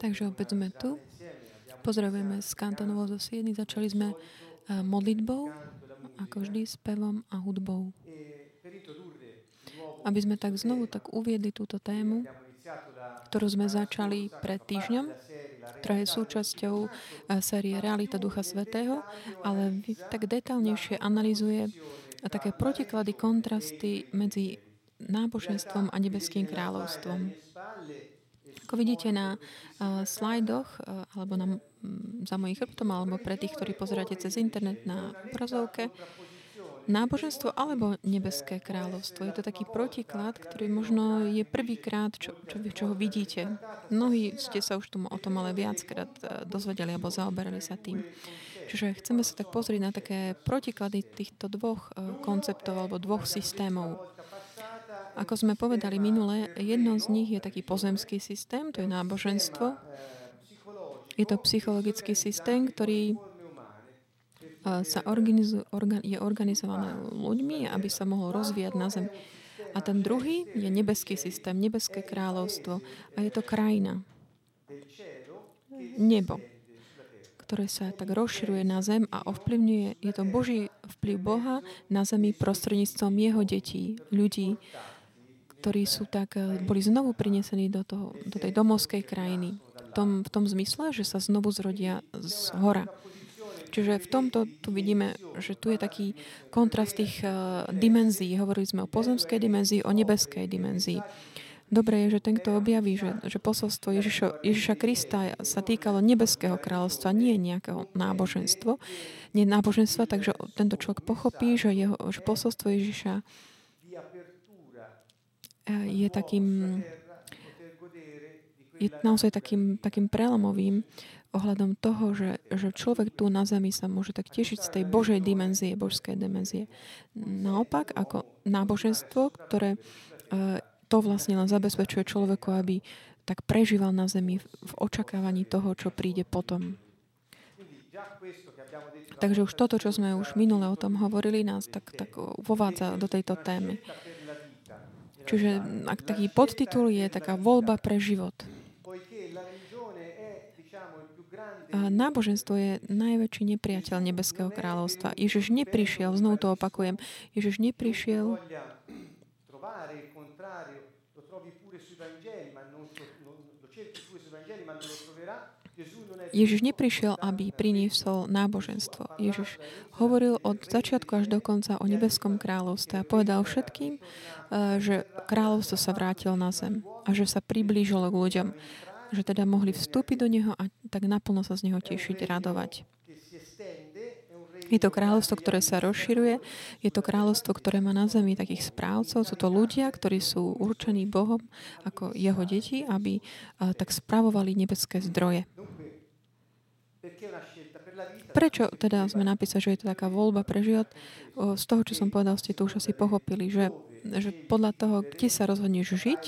Takže opäť sme tu. Pozdravujeme z Kantonovo zo Sieny. Začali sme eh, modlitbou, ako vždy, spevom a hudbou. Aby sme tak znovu tak uviedli túto tému, ktorú sme začali pred týždňom, ktorá je súčasťou eh, série Realita Ducha Svetého, ale tak detálnejšie analizuje také protiklady, kontrasty medzi náboženstvom a nebeským kráľovstvom. Ako vidíte na uh, slajdoch, uh, alebo na, um, za mojich chrbtom, alebo pre tých, ktorí pozeráte cez internet na obrazovke, náboženstvo alebo nebeské kráľovstvo. Je to taký protiklad, ktorý možno je prvýkrát, čo, čo, čo ho vidíte. Mnohí ste sa už tomu, o tom ale viackrát dozvedeli alebo zaoberali sa tým. Čiže chceme sa tak pozrieť na také protiklady týchto dvoch konceptov alebo dvoch systémov ako sme povedali minule, jedno z nich je taký pozemský systém, to je náboženstvo. Je to psychologický systém, ktorý sa organizu, organ, je organizovaný ľuďmi, aby sa mohol rozvíjať na zem. A ten druhý je nebeský systém, nebeské kráľovstvo. A je to krajina. Nebo ktoré sa tak rozširuje na zem a ovplyvňuje, je to Boží vplyv Boha na zemi prostredníctvom jeho detí, ľudí, ktorí sú tak, eh, boli znovu prinesení do, toho, do tej domovskej krajiny. V tom, v tom zmysle, že sa znovu zrodia z hora. Čiže v tomto tu vidíme, že tu je taký kontrast tých uh, dimenzií. Hovorili sme o pozemskej dimenzii, o nebeskej dimenzii. Dobre je, že ten, kto objaví, že, že posolstvo Ježišo, Ježiša Krista sa týkalo nebeského kráľovstva, nie nejakého náboženstvo, nie náboženstva, takže tento človek pochopí, že, jeho, že posolstvo Ježiša je takým je naozaj takým, takým prelomovým ohľadom toho, že, že človek tu na zemi sa môže tak tešiť z tej Božej dimenzie, božskej dimenzie. Naopak, ako náboženstvo, ktoré e, to vlastne len zabezpečuje človeku, aby tak prežíval na zemi v očakávaní toho, čo príde potom. Takže už toto, čo sme už minule o tom hovorili, nás tak, tak uvádza do tejto témy. Čiže ak taký podtitul je taká voľba pre život. A náboženstvo je najväčší nepriateľ Nebeského kráľovstva. Ježiš neprišiel, znovu to opakujem, Ježiš neprišiel Ježiš neprišiel, aby priniesol náboženstvo. Ježiš hovoril od začiatku až do konca o nebeskom kráľovstve a povedal všetkým, eh, že kráľovstvo sa vrátilo na zem a že sa priblížilo k ľuďom, že teda mohli vstúpiť do neho a tak naplno sa z neho tešiť, radovať. Je to kráľovstvo, ktoré sa rozširuje, je to kráľovstvo, ktoré má na zemi takých správcov, sú to ľudia, ktorí sú určení Bohom ako jeho deti, aby tak spravovali nebeské zdroje. Prečo teda sme napísali, že je to taká voľba pre život? Z toho, čo som povedal, ste to už asi pochopili, že, že podľa toho, kde sa rozhodneš žiť,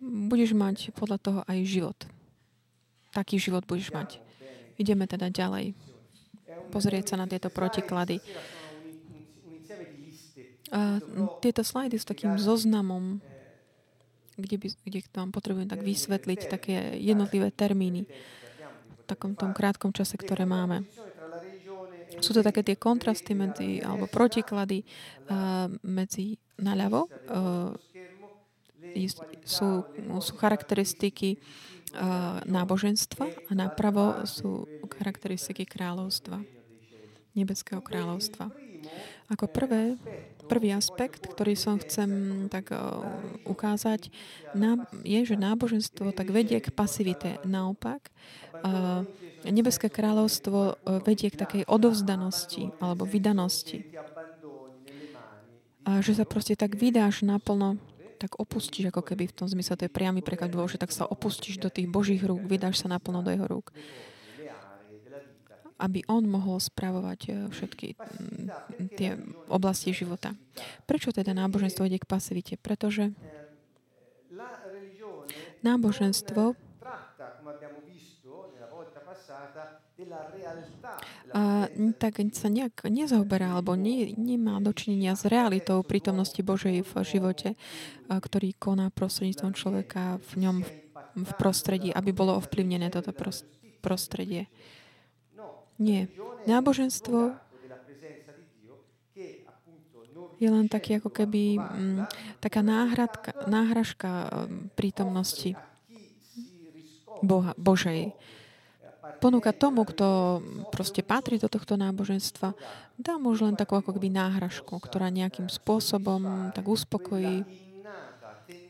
budeš mať podľa toho aj život. Taký život budeš mať. Ideme teda ďalej. Pozrieť sa na tieto protiklady. A tieto slajdy s takým zoznamom, kde, by, kde vám potrebujem tak vysvetliť také jednotlivé termíny takom tom krátkom čase, ktoré máme. Sú to také tie kontrasty medzi, alebo protiklady medzi naľavo. Sú, sú charakteristiky náboženstva a napravo sú charakteristiky kráľovstva, nebeského kráľovstva. Ako prvé, prvý aspekt, ktorý som chcem tak ukázať, je, že náboženstvo tak vedie k pasivite. Naopak, nebeské kráľovstvo vedie k takej odovzdanosti alebo vydanosti. A že sa proste tak vydáš naplno, tak opustíš, ako keby v tom zmysle, to je priamy preklad, že tak sa opustíš do tých Božích rúk, vydáš sa naplno do jeho rúk aby on mohol spravovať e, všetky tie oblasti života. Prečo teda náboženstvo ide k pasivite? Pretože náboženstvo a tak sa nejak nezaoberá alebo nie, nemá dočinenia s realitou prítomnosti Božej v živote, ktorý koná prostredníctvom človeka v ňom v prostredí, aby bolo ovplyvnené toto prostredie. Nie. Náboženstvo je len taký ako keby m, mm, taká náhradka, náhražka mm, prítomnosti Boha, Božej ponúka tomu, kto proste patrí do tohto náboženstva, dá mu len takú ako keby náhražku, ktorá nejakým spôsobom tak uspokojí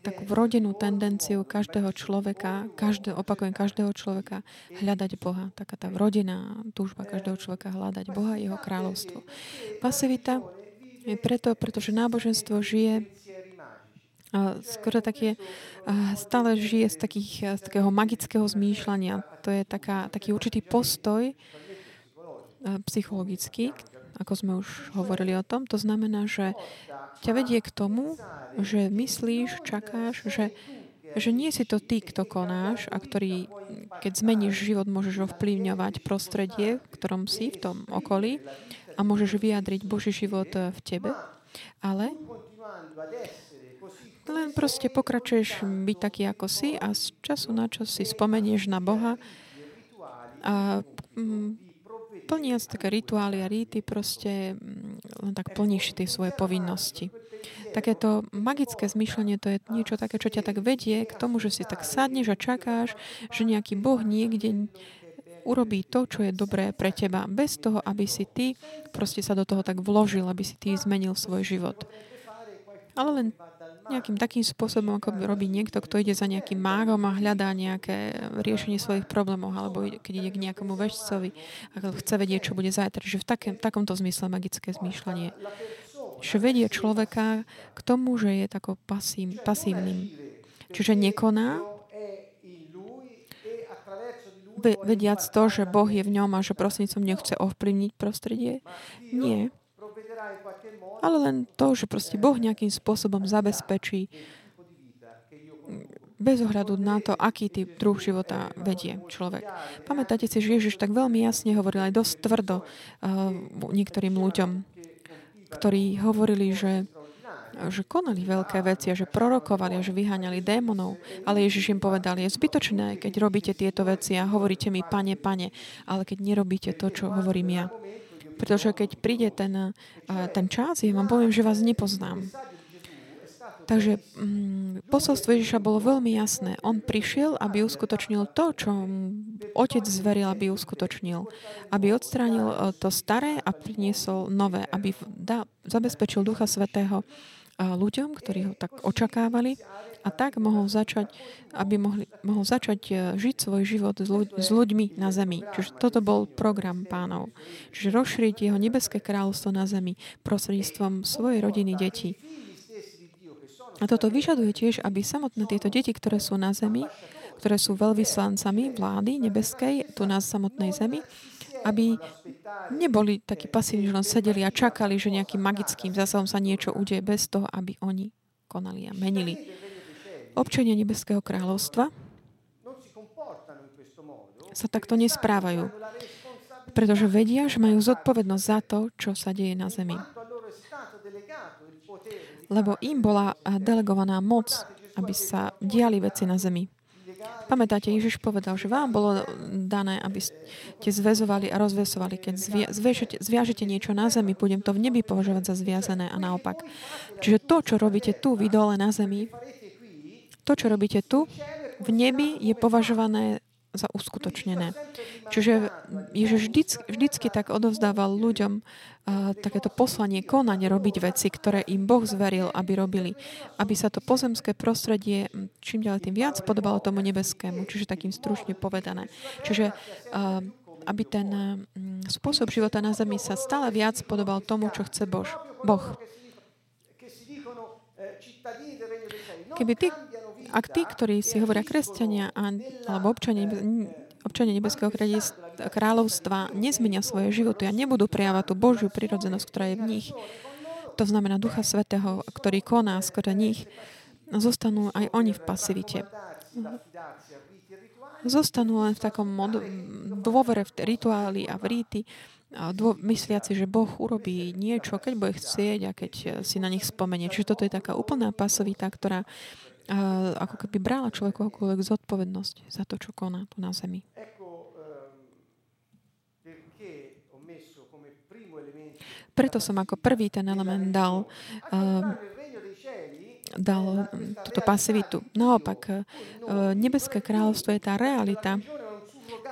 takú vrodenú tendenciu každého človeka, každé, opakujem, každého človeka hľadať Boha. Taká tá vrodená túžba každého človeka hľadať Boha a jeho kráľovstvo. Pasivita je preto, pretože náboženstvo žije skoro také, stále žije z, takých, z takého magického zmýšľania. To je taká, taký určitý postoj psychologický, ako sme už hovorili o tom. To znamená, že ťa vedie k tomu, že myslíš, čakáš, že, že nie si to ty, kto konáš a ktorý, keď zmeníš život, môžeš ovplyvňovať prostredie, v ktorom si, v tom okolí a môžeš vyjadriť Boží život v tebe, ale len proste pokračuješ byť taký, ako si a z času na čas si spomenieš na Boha a mm, plniac také rituály a ríty proste mm, len tak plníš tie svoje povinnosti. Takéto magické zmýšľanie to je niečo také, čo ťa tak vedie k tomu, že si tak sadneš a čakáš, že nejaký Boh niekde urobí to, čo je dobré pre teba, bez toho, aby si ty proste sa do toho tak vložil, aby si ty zmenil svoj život. Ale len nejakým takým spôsobom, ako robí niekto, kto ide za nejakým mágom a hľadá nejaké riešenie svojich problémov, alebo keď ide k nejakomu vešcovi a chce vedieť, čo bude zajtra. Že v takém, takomto zmysle magické zmýšľanie. Že vedie človeka k tomu, že je tako pasív, pasívnym. Čiže nekoná, vediac to, že Boh je v ňom a že prostrednícom nechce ovplyvniť prostredie. Nie ale len to, že proste Boh nejakým spôsobom zabezpečí bez ohľadu na to, aký typ druh života vedie človek. Pamätáte si, že Ježiš tak veľmi jasne hovoril aj dosť tvrdo uh, niektorým ľuďom, ktorí hovorili, že že konali veľké veci a že prorokovali a že vyháňali démonov. Ale Ježiš im povedal, je zbytočné, keď robíte tieto veci a hovoríte mi, pane, pane, ale keď nerobíte to, čo hovorím ja. Pretože keď príde ten, ten čas, ja vám poviem, že vás nepoznám. Takže mm, posolstvo Ježiša bolo veľmi jasné. On prišiel, aby uskutočnil to, čo otec zveril, aby uskutočnil. Aby odstránil e, to staré a priniesol nové. Aby da, zabezpečil Ducha Svetého ľuďom, ktorí ho tak očakávali a tak mohol začať, aby mohli, mohol začať e, žiť svoj život s, ľuď, s ľuďmi na zemi. Čiže toto bol program pánov. Čiže rozšíriť jeho nebeské kráľovstvo na zemi prostredníctvom svojej rodiny detí. A toto vyžaduje tiež, aby samotné tieto deti, ktoré sú na zemi, ktoré sú veľvyslancami vlády nebeskej, tu na samotnej zemi, aby neboli takí pasívni, že len sedeli a čakali, že nejakým magickým zásahom sa niečo udeje bez toho, aby oni konali a menili občania Nebeského kráľovstva sa takto nesprávajú, pretože vedia, že majú zodpovednosť za to, čo sa deje na zemi. Lebo im bola delegovaná moc, aby sa diali veci na zemi. Pamätáte, Ježiš povedal, že vám bolo dané, aby ste zväzovali a rozvesovali. Keď zviažete niečo na zemi, budem to v nebi považovať za zviazané a naopak. Čiže to, čo robíte tu, vy dole na zemi, to, čo robíte tu, v nebi je považované za uskutočnené. Čiže Ježiš vždycky, vždycky tak odovzdával ľuďom uh, takéto poslanie konať, robiť veci, ktoré im Boh zveril, aby robili. Aby sa to pozemské prostredie čím ďalej tým viac podobalo tomu nebeskému. Čiže takým stručne povedané. Čiže uh, aby ten uh, spôsob života na zemi sa stále viac podobal tomu, čo chce Bož, Boh. Keby ty ak tí, ktorí si hovoria kresťania alebo občania, občania Nebeského kráľovstva nezmenia svoje životy a nebudú prejavať tú Božiu prirodzenosť, ktorá je v nich, to znamená Ducha Svetého, ktorý koná skôr nich, zostanú aj oni v pasivite. zostanú len v takom mod- dôvere v rituály a v ríty, dô, mysliaci, že Boh urobí niečo, keď bude chcieť a keď si na nich spomenie. Čiže toto je taká úplná pasovita, ktorá ako keby brala človeku akoľvek zodpovednosť za to, čo koná tu na zemi. Preto som ako prvý ten element dal, uh, dal túto pasivitu. Naopak, uh, nebeské kráľovstvo je tá realita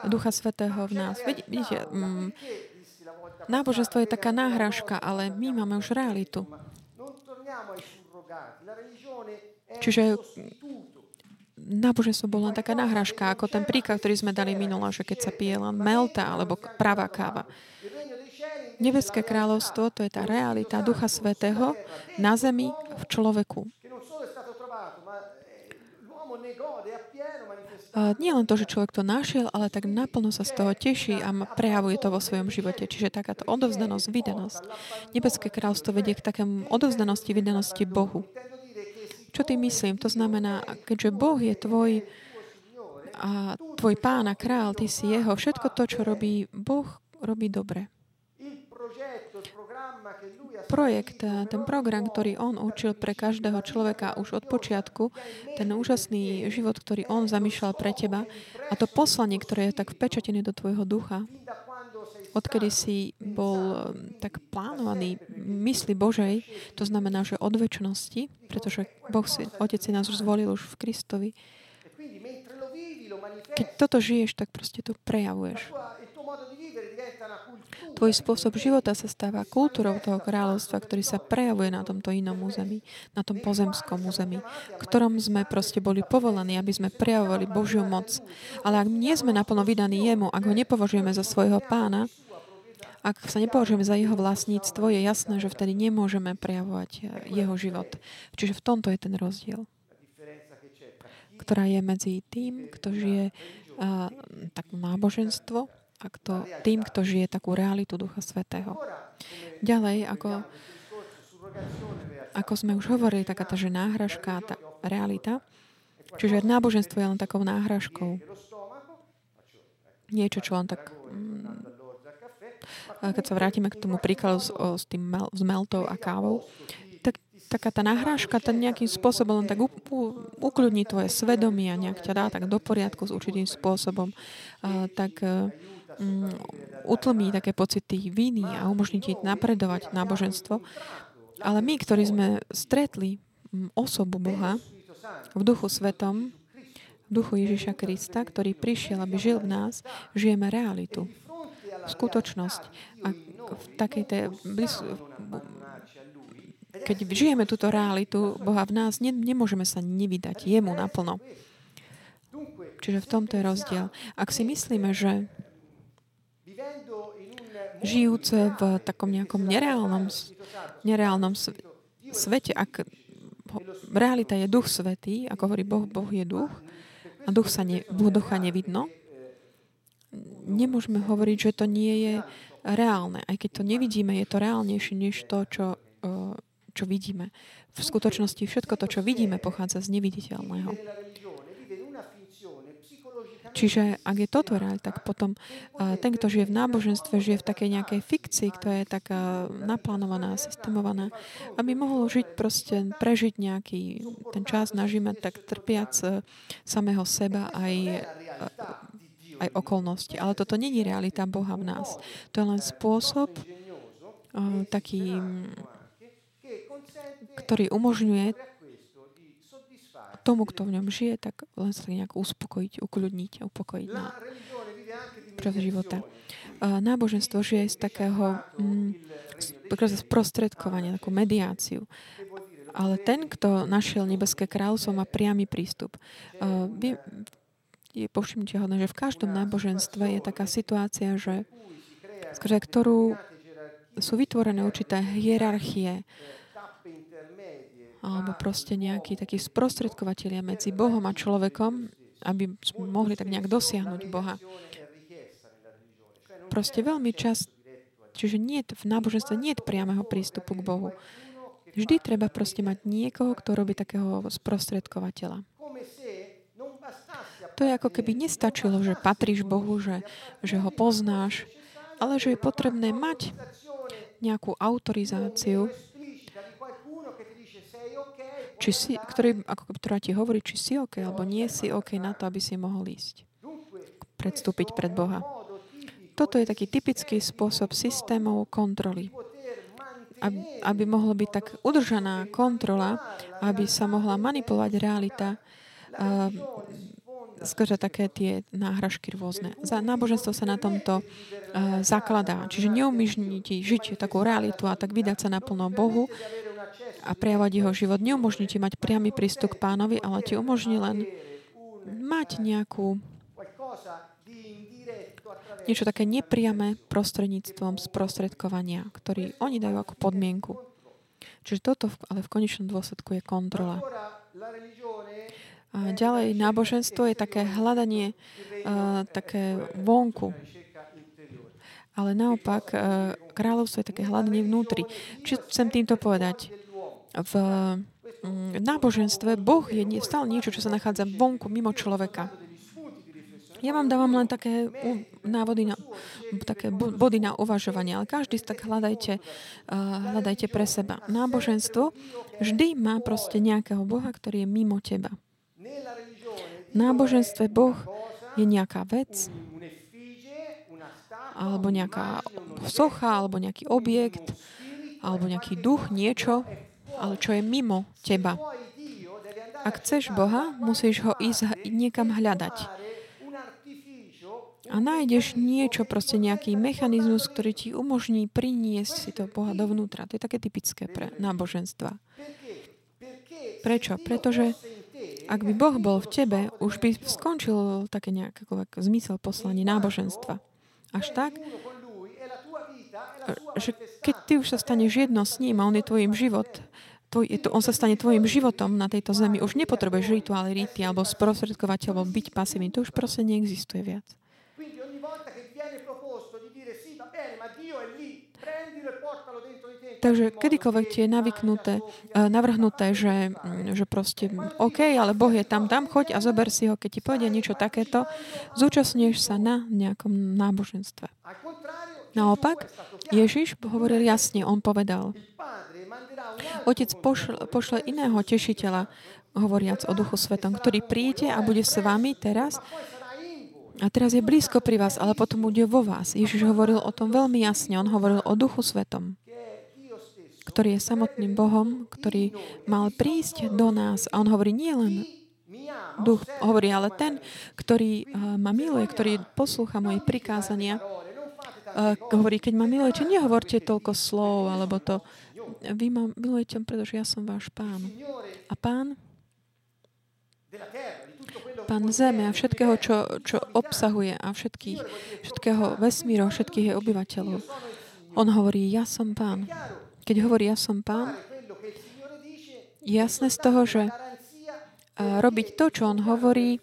Ducha Svetého v nás. Vidíte, um, náboženstvo je taká náhražka, ale my máme už realitu. Čiže náboženstvo bola taká náhražka, ako ten príklad, ktorý sme dali minulo, že keď sa pije len melta alebo pravá káva. Nebeské kráľovstvo to je tá realita Ducha Svetého na zemi v človeku. Nie len to, že človek to našiel, ale tak naplno sa z toho teší a prejavuje to vo svojom živote. Čiže takáto odovzdanosť, vydanosť. Nebeské kráľstvo vedie k takému odovzdanosti, vydanosti Bohu. Čo tým myslím? To znamená, keďže Boh je tvoj a tvoj pán a král, ty si jeho, všetko to, čo robí Boh, robí dobre projekt, eh, ten program, ktorý on učil pre každého človeka už od počiatku, ten úžasný život, ktorý on zamýšľal pre teba a to poslanie, ktoré je tak vpečatené do tvojho ducha, odkedy si bol tak plánovaný mysli Božej, to znamená, že od väčšnosti, pretože Boh si, Otec si nás zvolil už v Kristovi, keď toto žiješ, tak proste to prejavuješ. Tvoj spôsob života sa stáva kultúrou toho kráľovstva, ktorý sa prejavuje na tomto inom území, na tom pozemskom území, ktorom sme proste boli povolaní, aby sme prejavovali Božiu moc. Ale ak nie sme naplno vydaní jemu, ak ho nepovažujeme za svojho pána, ak sa nepovažujeme za jeho vlastníctvo, je jasné, že vtedy nemôžeme prejavovať eh, jeho život. Čiže v tomto je ten rozdiel, ktorá je medzi tým, kto žije uh, tak náboženstvo a kto, tým, kto žije takú realitu Ducha Svetého. Ďalej, ako, ako sme už hovorili, taká tá, že náhražka, tá realita, čiže náboženstvo je len takou náhražkou. Niečo, čo len tak... Mm, keď sa vrátime k tomu príkladu s, o, s tým s meltou a kávou, tak taká tá nahrážka, ten nejakým spôsobom len tak u, u, ukľudní tvoje svedomie a nejak ťa dá tak do poriadku s určitým spôsobom. Uh, tak Mm, utlmí také pocity viny a umožní ti napredovať náboženstvo. Ale my, ktorí sme stretli mm, osobu Boha v duchu svetom, v duchu Ježiša Krista, ktorý prišiel, aby žil v nás, žijeme realitu, skutočnosť. A v takej tej blis- keď žijeme túto realitu Boha v nás, ne, nemôžeme sa nevydať jemu naplno. Čiže v tomto je rozdiel. Ak si myslíme, že žijúce v takom nejakom nereálnom, nereálnom svete, ak realita je duch svetý, ako hovorí Boh, Boh je duch, a duch sa ne, ducha nevidno, nemôžeme hovoriť, že to nie je reálne. Aj keď to nevidíme, je to reálnejšie než to, čo, čo vidíme. V skutočnosti všetko to, čo vidíme, pochádza z neviditeľného. Čiže ak je toto reál, tak potom ten, kto žije v náboženstve, žije v takej nejakej fikcii, ktorá je taká naplánovaná, systemovaná, aby mohol žiť proste, prežiť nejaký ten čas, nažíme tak trpiac e, samého seba aj, aj okolnosti. Ale toto není realita Boha v nás. To je len spôsob e, taký, ktorý umožňuje tomu, kto v ňom žije, tak len sa nejak uspokojiť, ukľudniť upokojiť na prav života. Náboženstvo žije z takého mm, sprostredkovania, takú mediáciu. Ale ten, kto našiel nebeské kráľovstvo, má priamy prístup. Je povšimnutie hodné, že v každom náboženstve je taká situácia, že skrze ktorú sú vytvorené určité hierarchie, alebo proste nejakí takí sprostredkovateľia medzi Bohom a človekom, aby mohli tak nejak dosiahnuť Boha. Proste veľmi čas, čiže nie v náboženstve nie je priamého prístupu k Bohu. Vždy treba proste mať niekoho, kto robí takého sprostredkovateľa. To je ako keby nestačilo, že patríš Bohu, že, že ho poznáš, ale že je potrebné mať nejakú autorizáciu, či si, ktorý, ako, ktorá ti hovorí, či si OK, alebo nie si OK na to, aby si mohol ísť. Predstúpiť pred Boha. Toto je taký typický spôsob systémov kontroly. Aby, aby mohla byť tak udržaná kontrola, aby sa mohla manipulovať realita, uh, skôr také tie náhražky rôzne. Za náboženstvo sa na tomto uh, zakladá. Čiže neumižní ti žiť takú realitu a tak vydať sa naplno Bohu a prejavovať jeho život. Neumožní ti mať priamy prístup k pánovi, ale ti umožní len mať nejakú niečo také nepriame prostredníctvom sprostredkovania, ktorý oni dajú ako podmienku. Čiže toto ale v konečnom dôsledku je kontrola. A ďalej, náboženstvo je také hľadanie uh, také vonku. Ale naopak, uh, kráľovstvo je také hľadanie vnútri. Čo chcem týmto povedať? V um, náboženstve Boh je stále niečo, čo sa nachádza vonku, mimo človeka. Ja vám dávam len také návody na, také body na uvažovanie, ale každý tak hľadajte, uh, hľadajte pre seba. Náboženstvo vždy má proste nejakého Boha, ktorý je mimo teba. V náboženstve Boh je nejaká vec, alebo nejaká socha, alebo nejaký objekt, alebo nejaký duch, niečo, ale čo je mimo teba. Ak chceš Boha, musíš ho ísť niekam hľadať a nájdeš niečo, proste nejaký mechanizmus, ktorý ti umožní priniesť si to Boha dovnútra. To je také typické pre náboženstva. Prečo? Pretože ak by Boh bol v tebe, už by skončil také nejaký zmysel poslanie náboženstva. Až tak, že keď ty už sa staneš jedno s ním a on je tvojim život, tvoj, je to, on sa stane tvojim životom na tejto zemi, už nepotrebuješ rituály, rity alebo sprostredkovateľom byť pasívny. To už proste neexistuje viac. Takže kedykoľvek ti je navyknuté, eh, navrhnuté, že, mm, že proste OK, ale Boh je tam, tam, choď a zober si ho. Keď ti povede niečo takéto, zúčastňuješ sa na nejakom náboženstve. Naopak, Ježiš hovoril jasne, on povedal, Otec pošle, pošle iného tešiteľa, hovoriac o Duchu Svetom, ktorý príde a bude s vami teraz a teraz je blízko pri vás, ale potom bude vo vás. Ježiš hovoril o tom veľmi jasne. On hovoril o Duchu Svetom ktorý je samotným Bohom, ktorý mal prísť do nás. A on hovorí nie len duch, hovorí, ale ten, ktorý uh, ma miluje, ktorý poslúcha moje prikázania, uh, hovorí, keď ma miluje, či nehovorte toľko slov, alebo to, vy ma milujete, pretože ja som váš pán. A pán, pán zeme a všetkého, čo, čo obsahuje a všetkých, všetkého vesmíru, všetkých je obyvateľov. On hovorí, ja som pán. Keď hovorí, ja som pán, je jasné z toho, že robiť to, čo on hovorí,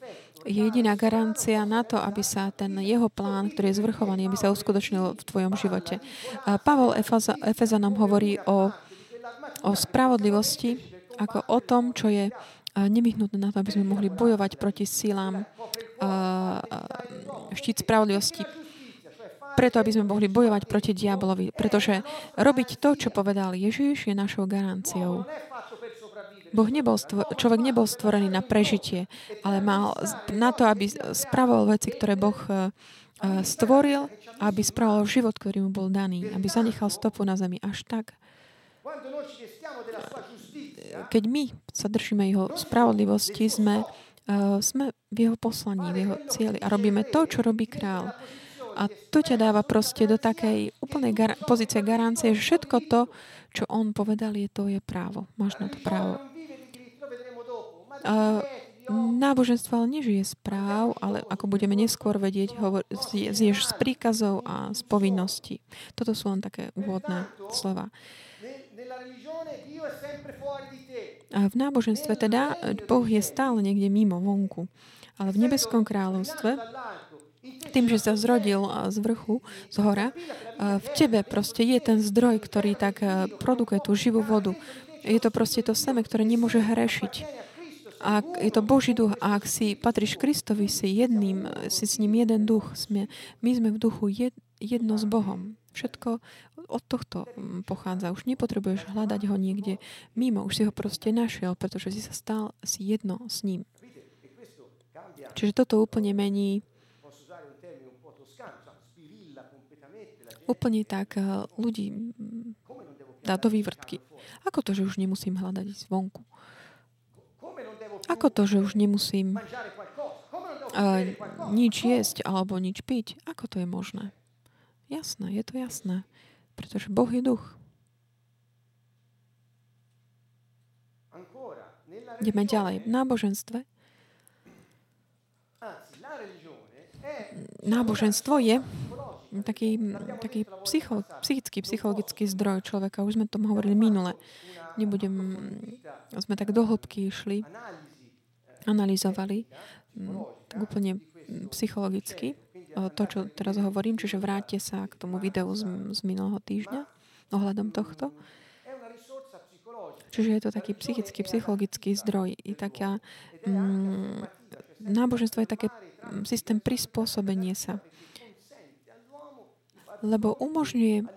jediná garancia na to, aby sa ten jeho plán, ktorý je zvrchovaný, aby sa uskutočnil v tvojom živote. Pavol Efeza nám hovorí o, o spravodlivosti ako o tom, čo je nevyhnutné na to, aby sme mohli bojovať proti sílám štít spravodlivosti preto, aby sme mohli bojovať proti diablovi. Pretože robiť to, čo povedal Ježiš, je našou garanciou. Boh nebol stvo- človek nebol stvorený na prežitie, ale mal na to, aby spravoval veci, ktoré Boh uh, stvoril, aby spravoval život, ktorý mu bol daný, aby zanechal stopu na zemi. Až tak. Keď my sa držíme jeho spravodlivosti, sme, uh, sme v jeho poslaní, v jeho cieli a robíme to, čo robí král. A to ťa dáva proste do takej úplnej gar- pozície garancie, že všetko to, čo on povedal, je to je právo. Máš na to právo. Náboženstvo ale nežije z práv, ale ako budeme neskôr vedieť, hovor- zješ z príkazov a z povinností. Toto sú len také úvodné slova. A v náboženstve teda Boh je stále niekde mimo, vonku. Ale v nebeskom kráľovstve tým, že sa zrodil z vrchu, z hora, v tebe proste je ten zdroj, ktorý tak produkuje tú živú vodu. Je to proste to seme, ktoré nemôže hrešiť. Ak je to Boží duch a ak si patríš Kristovi, si jedným, si s ním jeden duch. Sme, my sme v duchu jed, jedno s Bohom. Všetko od tohto mm, pochádza. Už nepotrebuješ hľadať ho niekde mimo. Už si ho proste našiel, pretože si sa stal si jedno s ním. Čiže toto úplne mení úplne tak eh, ľudí mm, dá do vývrtky. Ako to, že už nemusím hľadať zvonku? Ako to, že už nemusím uh, nič jesť alebo nič piť? Ako to je možné? Jasné, je to jasné. Pretože Boh je duch. Ideme ďalej. V náboženstve. Náboženstvo je taký, taký psycho, psychický, psychologický zdroj človeka. Už sme o tom hovorili minule. Nebudem, sme tak do hĺbky išli, analyzovali tak úplne psychologicky to, čo teraz hovorím, čiže vráťte sa k tomu videu z, z minulého týždňa ohľadom tohto. Čiže je to taký psychický, psychologický zdroj. I taká, mm, náboženstvo je také systém prispôsobenie sa lebo umožňuje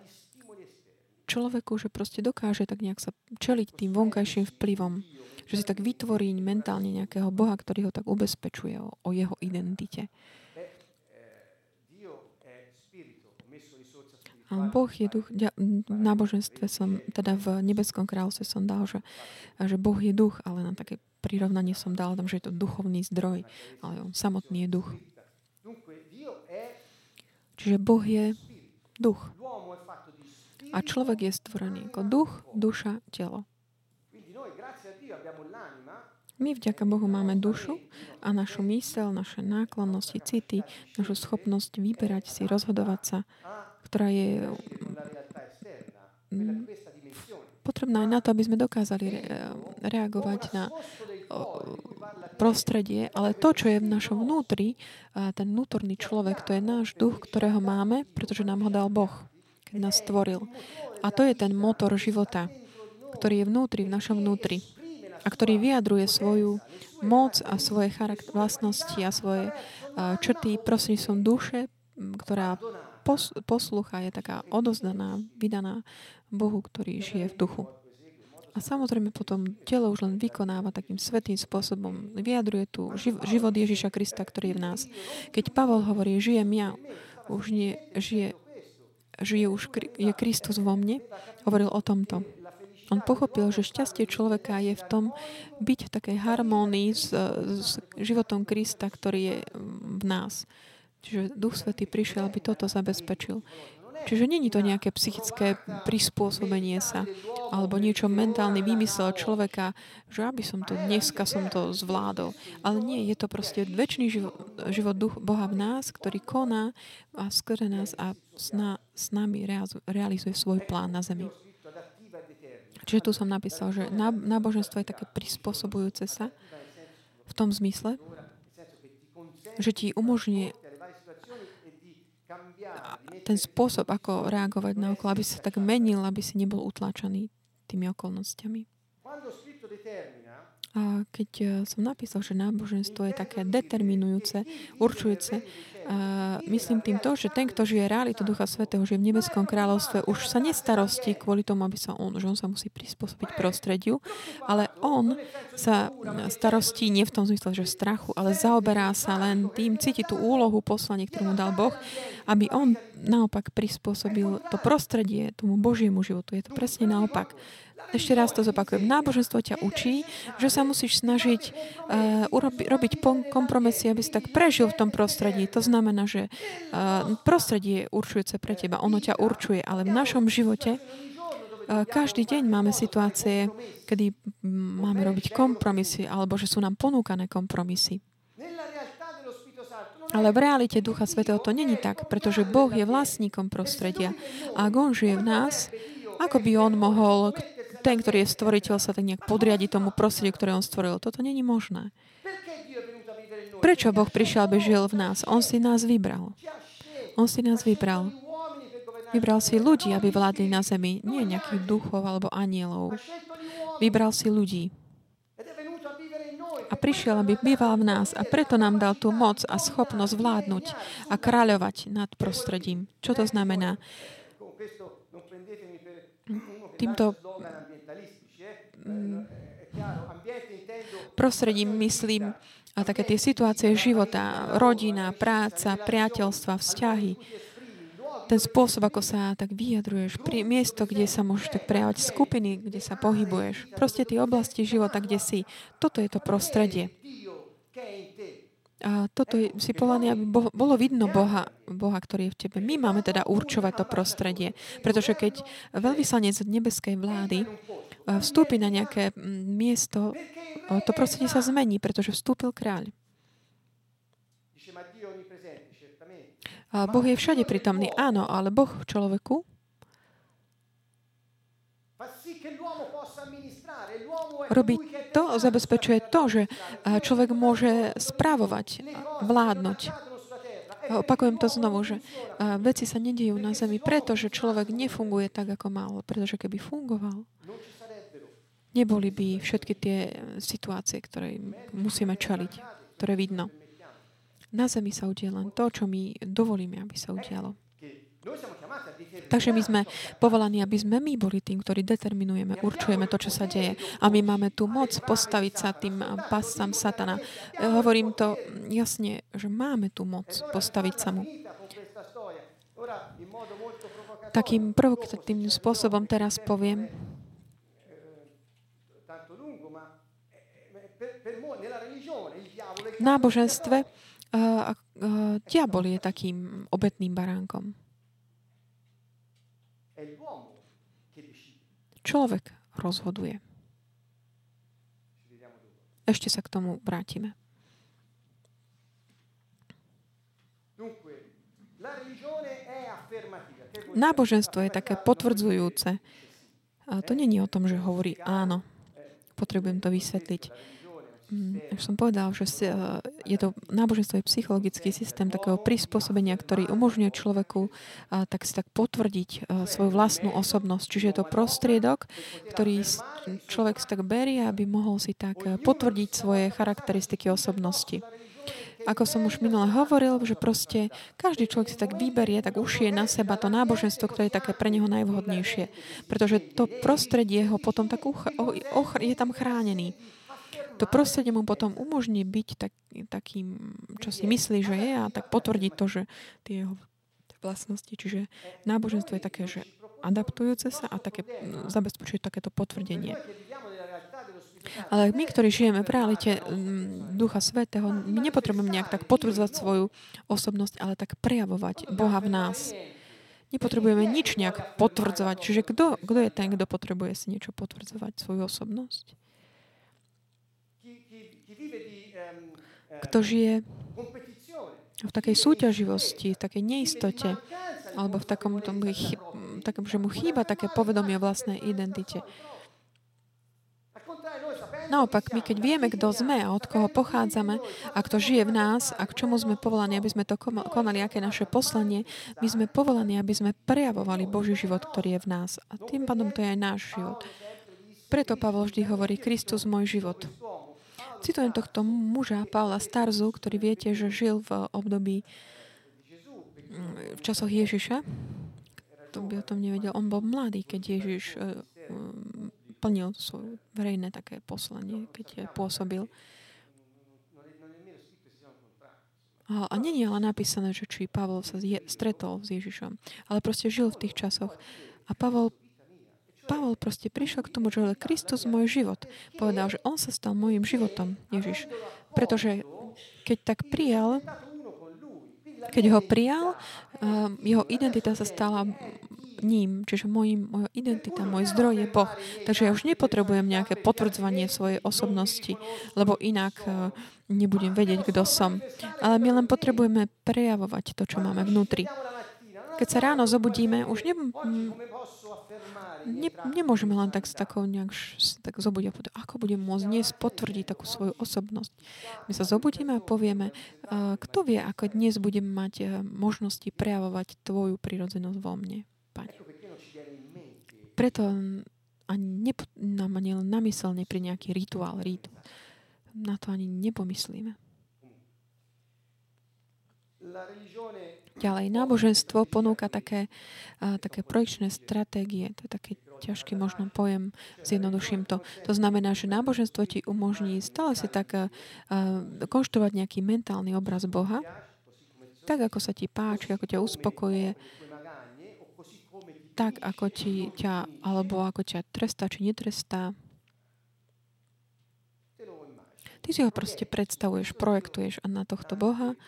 človeku, že proste dokáže tak nejak sa čeliť tým vonkajším vplyvom, že si tak vytvorí mentálne nejakého Boha, ktorý ho tak ubezpečuje o, o jeho identite. A Boh je duch, v náboženstve som, teda v nebeskom kráľovstve som dal, že, že Boh je duch, ale na také prirovnanie som dal tam, že je to duchovný zdroj, ale on samotný je duch. Čiže Boh je duch. A človek je stvorený ako duch, duša, telo. My vďaka Bohu máme dušu a našu mysel, naše náklonnosti, city, našu schopnosť vyberať si, rozhodovať sa, ktorá je mm, potrebná aj na to, aby sme dokázali reagovať na prostredie, ale to, čo je v našom vnútri, ten vnútorný človek, to je náš duch, ktorého máme, pretože nám ho dal Boh, keď nás stvoril. A to je ten motor života, ktorý je vnútri, v našom vnútri a ktorý vyjadruje svoju moc a svoje charakter, vlastnosti a svoje črty som duše, ktorá pos, poslucha, je taká odozdaná, vydaná Bohu, ktorý žije v duchu. A samozrejme potom telo už len vykonáva takým svetým spôsobom. Vyjadruje tu život Ježiša Krista, ktorý je v nás. Keď Pavol hovorí, žijem ja, už nie, žije, žije už je Kristus vo mne, hovoril o tomto. On pochopil, že šťastie človeka je v tom byť v takej harmónii s, s životom Krista, ktorý je v nás. Čiže Duch Svetý prišiel, aby toto zabezpečil. Čiže není to nejaké psychické prispôsobenie sa alebo niečo mentálny vymysel človeka, že aby som to dneska som to zvládol. Ale nie, je to proste väčší život, život duch Boha v nás, ktorý koná a skrze nás a s, na, s nami realizuje svoj plán na zemi. Čiže tu som napísal, že náboženstvo je také prispôsobujúce sa v tom zmysle, že ti umožňuje ten spôsob, ako reagovať na okolo, aby sa tak menil, aby si nebol utláčaný tými okolnostiami. A keď e, som napísal, že náboženstvo je také determinujúce, určujúce, a myslím tým to, že ten, kto žije realitu Ducha Svetého, žije v nebeskom kráľovstve, už sa nestarosti kvôli tomu, aby sa on, že on sa musí prispôsobiť prostrediu, ale on sa starostí nie v tom zmysle, že strachu, ale zaoberá sa len tým, cíti tú úlohu, poslanie, ktorú mu dal Boh, aby on naopak prispôsobil to prostredie tomu Božiemu životu. Je to presne naopak. Ešte raz to zopakujem. Náboženstvo ťa učí, že sa musíš snažiť uh, urobi, robiť kompromisy, aby si tak prežil v tom prostredí. To znamená, že uh, prostredie je určujúce pre teba. Ono ťa určuje, ale v našom živote uh, každý deň máme situácie, kedy máme robiť kompromisy, alebo že sú nám ponúkané kompromisy. Ale v realite Ducha Svetého to není tak, pretože Boh je vlastníkom prostredia. A ak On žije v nás, ako by On mohol ten, ktorý je stvoriteľ, sa tak nejak podriadi tomu prostrediu, ktoré on stvoril. Toto není možné. Prečo Boh prišiel, aby žil v nás? On si nás vybral. On si nás vybral. Vybral si ľudí, aby vládli na zemi. Nie nejakých duchov alebo anielov. Vybral si ľudí. a prišiel, aby býval v nás a preto nám dal tú moc a schopnosť vládnuť a kráľovať nad prostredím. Čo to znamená? Týmto prostredím myslím a také tie situácie života, rodina, práca, priateľstva, vzťahy, ten spôsob, ako sa tak vyjadruješ, pri, miesto, kde sa môžeš tak prejavať, skupiny, kde sa pohybuješ, proste tie oblasti života, kde si. Toto je to prostredie. A toto je, si povolaný, aby bolo vidno Boha, Boha, ktorý je v tebe. My máme teda určovať to prostredie. Pretože keď veľvyslanec nebeskej vlády vstúpi na nejaké miesto, to prostredie sa zmení, pretože vstúpil kráľ. A boh je všade prítomný, áno, ale Boh v človeku robí to, zabezpečuje to, že človek môže správovať, vládnuť. Opakujem to znovu, že veci sa nedejú na zemi, pretože človek nefunguje tak, ako mal. Pretože keby fungoval, neboli by všetky tie situácie, ktoré musíme čeliť, ktoré vidno. Na zemi sa udie len to, čo my dovolíme, aby sa udialo. Takže my sme povolaní, aby sme my boli tým, ktorí determinujeme, určujeme to, čo sa deje. A my máme tú moc postaviť sa tým pascam satana. Hovorím to jasne, že máme tú moc postaviť sa mu. Takým provokatívnym spôsobom teraz poviem, náboženstve uh, uh, diabol je takým obetným baránkom. Človek rozhoduje. Ešte sa k tomu vrátime. Náboženstvo je také potvrdzujúce. A to není o tom, že hovorí áno. Potrebujem to vysvetliť. Už som povedal, že eh, je to náboženstvo je psychologický systém takého prispôsobenia, ktorý umožňuje človeku eh, tak si tak potvrdiť eh, svoju vlastnú osobnosť. Čiže je to prostriedok, ktorý človek si tak berie, aby mohol si tak potvrdiť svoje charakteristiky osobnosti. Ako som už minule hovoril, že proste každý človek si tak vyberie, tak ušie na seba to náboženstvo, ktoré je také pre neho najvhodnejšie. Pretože to prostredie ho potom tak uch- je tam chránený to prostredie mu potom umožní byť tak, takým, čo si myslí, že je a tak potvrdiť to, že tie jeho vlastnosti. Čiže náboženstvo je také, že adaptujúce sa a také, zabezpečuje takéto potvrdenie. Ale my, ktorí žijeme v realite Ducha Svetého, my nepotrebujeme nejak tak potvrdzovať svoju osobnosť, ale tak prejavovať Boha v nás. Nepotrebujeme nič nejak potvrdzovať. Čiže kto, kto je ten, kto potrebuje si niečo potvrdzovať, svoju osobnosť? Kto žije v takej súťaživosti, v takej neistote, alebo v takom, tom, takom, že mu chýba také povedomie o vlastnej identite. Naopak, my keď vieme, kto sme a od koho pochádzame a kto žije v nás a k čomu sme povolaní, aby sme to konali, aké naše poslanie, my sme povolaní, aby sme prejavovali Boží život, ktorý je v nás. A tým pádom to je aj náš život. Preto Pavol vždy hovorí, Kristus môj život. Citujem tohto muža, Pavla Starzu, ktorý viete, že žil v období mm, v časoch Ježiša. To by o tom nevedel. On bol mladý, keď Ježiš e, mm, plnil svoje verejné také poslanie, keď pôsobil. A není ale napísané, že či Pavol sa stretol s Ježišom, ale proste žil v tých časoch. A Pavol Pavol proste prišiel k tomu, že Kristus môj život. Povedal, že on sa stal môjim životom, Ježiš. Pretože keď tak prijal, keď ho prijal, ehm, jeho identita sa stala ním, čiže môjim, moja identita, môj zdroj je Boh. Takže ja už nepotrebujem nejaké potvrdzovanie svojej osobnosti, lebo inak ehm, nebudem vedieť, kto som. Ale my len potrebujeme prejavovať to, čo máme vnútri. Keď sa ráno zobudíme, už ne, ne, nemôžeme len tak s takou nejak tak zobudiť a povedať, ako budem môcť dnes potvrdiť takú svoju osobnosť. My sa zobudíme a povieme, kto vie, ako dnes budem mať e, možnosti prejavovať Tvoju prirodzenosť vo mne, Pane. Preto ani nepo, nám ani len namyselne pri nejaký rituál, rítu. na to ani nepomyslíme. Ďalej, náboženstvo ponúka také, uh, také projekčné stratégie. To je taký ťažký možno pojem, zjednoduším to. To znamená, že náboženstvo ti umožní stále si tak uh, konštruovať nejaký mentálny obraz Boha, tak ako sa ti páči, ako ťa uspokojuje, tak ako ti ťa, alebo ako ťa trestá, či netrestá. Ty si ho proste predstavuješ, projektuješ a na tohto Boha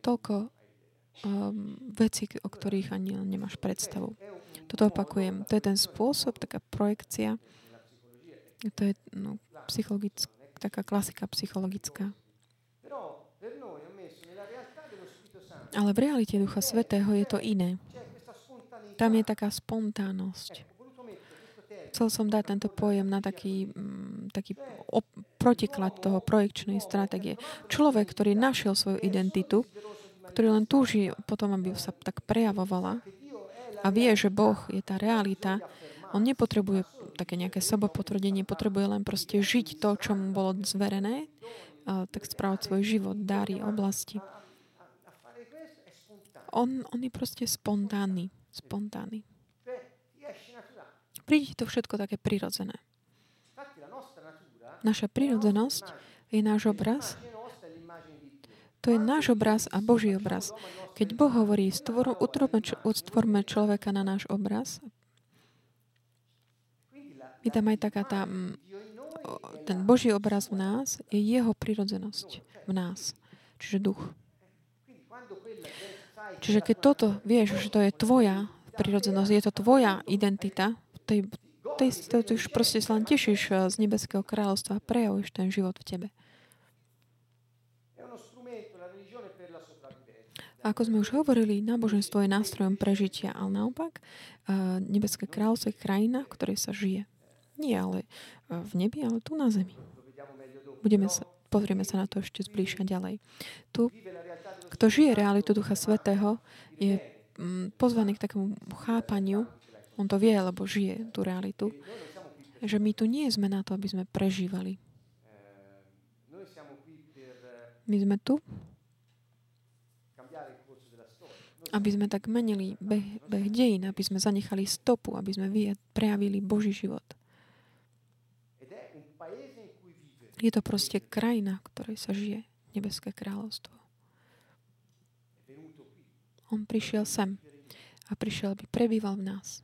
toľko um, vecí, o ktorých ani nemáš predstavu. Toto opakujem. To je ten spôsob, taká projekcia. To je no, psychologická, taká klasika psychologická. Ale v realite Ducha Svetého je to iné. Tam je taká spontánnosť. Chcel som dať tento pojem na taký, mm, taký op- protiklad toho projekčnej stratégie. Človek, ktorý našiel svoju identitu, ktorý len túži potom, aby sa tak prejavovala a vie, že Boh je tá realita, on nepotrebuje také nejaké sobopotvrdenie, potrebuje len proste žiť to, čo mu bolo zverené, tak správať svoj život, dary, oblasti. On, on je proste spontánny. Spontánny. Príde to všetko také prirodzené. Naša prirodzenosť je náš obraz. To je náš obraz a Boží obraz. Keď Boh hovorí, stvor, človeka na náš obraz, je tam aj taká tá, mm, ten Boží obraz v nás je jeho prirodzenosť v nás, čiže duch. Čiže keď toto vieš, že to je tvoja prirodzenosť, je to tvoja identita, tej, tej, tej, už proste sa len tešíš eh, z nebeského kráľovstva a prejavuješ ten život v tebe. Ako sme už hovorili, náboženstvo je nástrojom prežitia, ale naopak eh, nebeské kráľovstvo je krajina, v ktorej sa žije. Nie ale eh, v nebi, ale tu na zemi. Budeme sa, pozrieme sa na to ešte zbližšia ďalej. Tu, kto žije realitu Ducha Svetého, je mm, pozvaný k takému chápaniu on to vie, lebo žije tú realitu. Že my tu nie sme na to, aby sme prežívali. My sme tu, aby sme tak menili beh, beh dejín, aby sme zanechali stopu, aby sme prejavili Boží život. Je to proste krajina, v ktorej sa žije nebeské kráľovstvo. On prišiel sem a prišiel, aby prebýval v nás.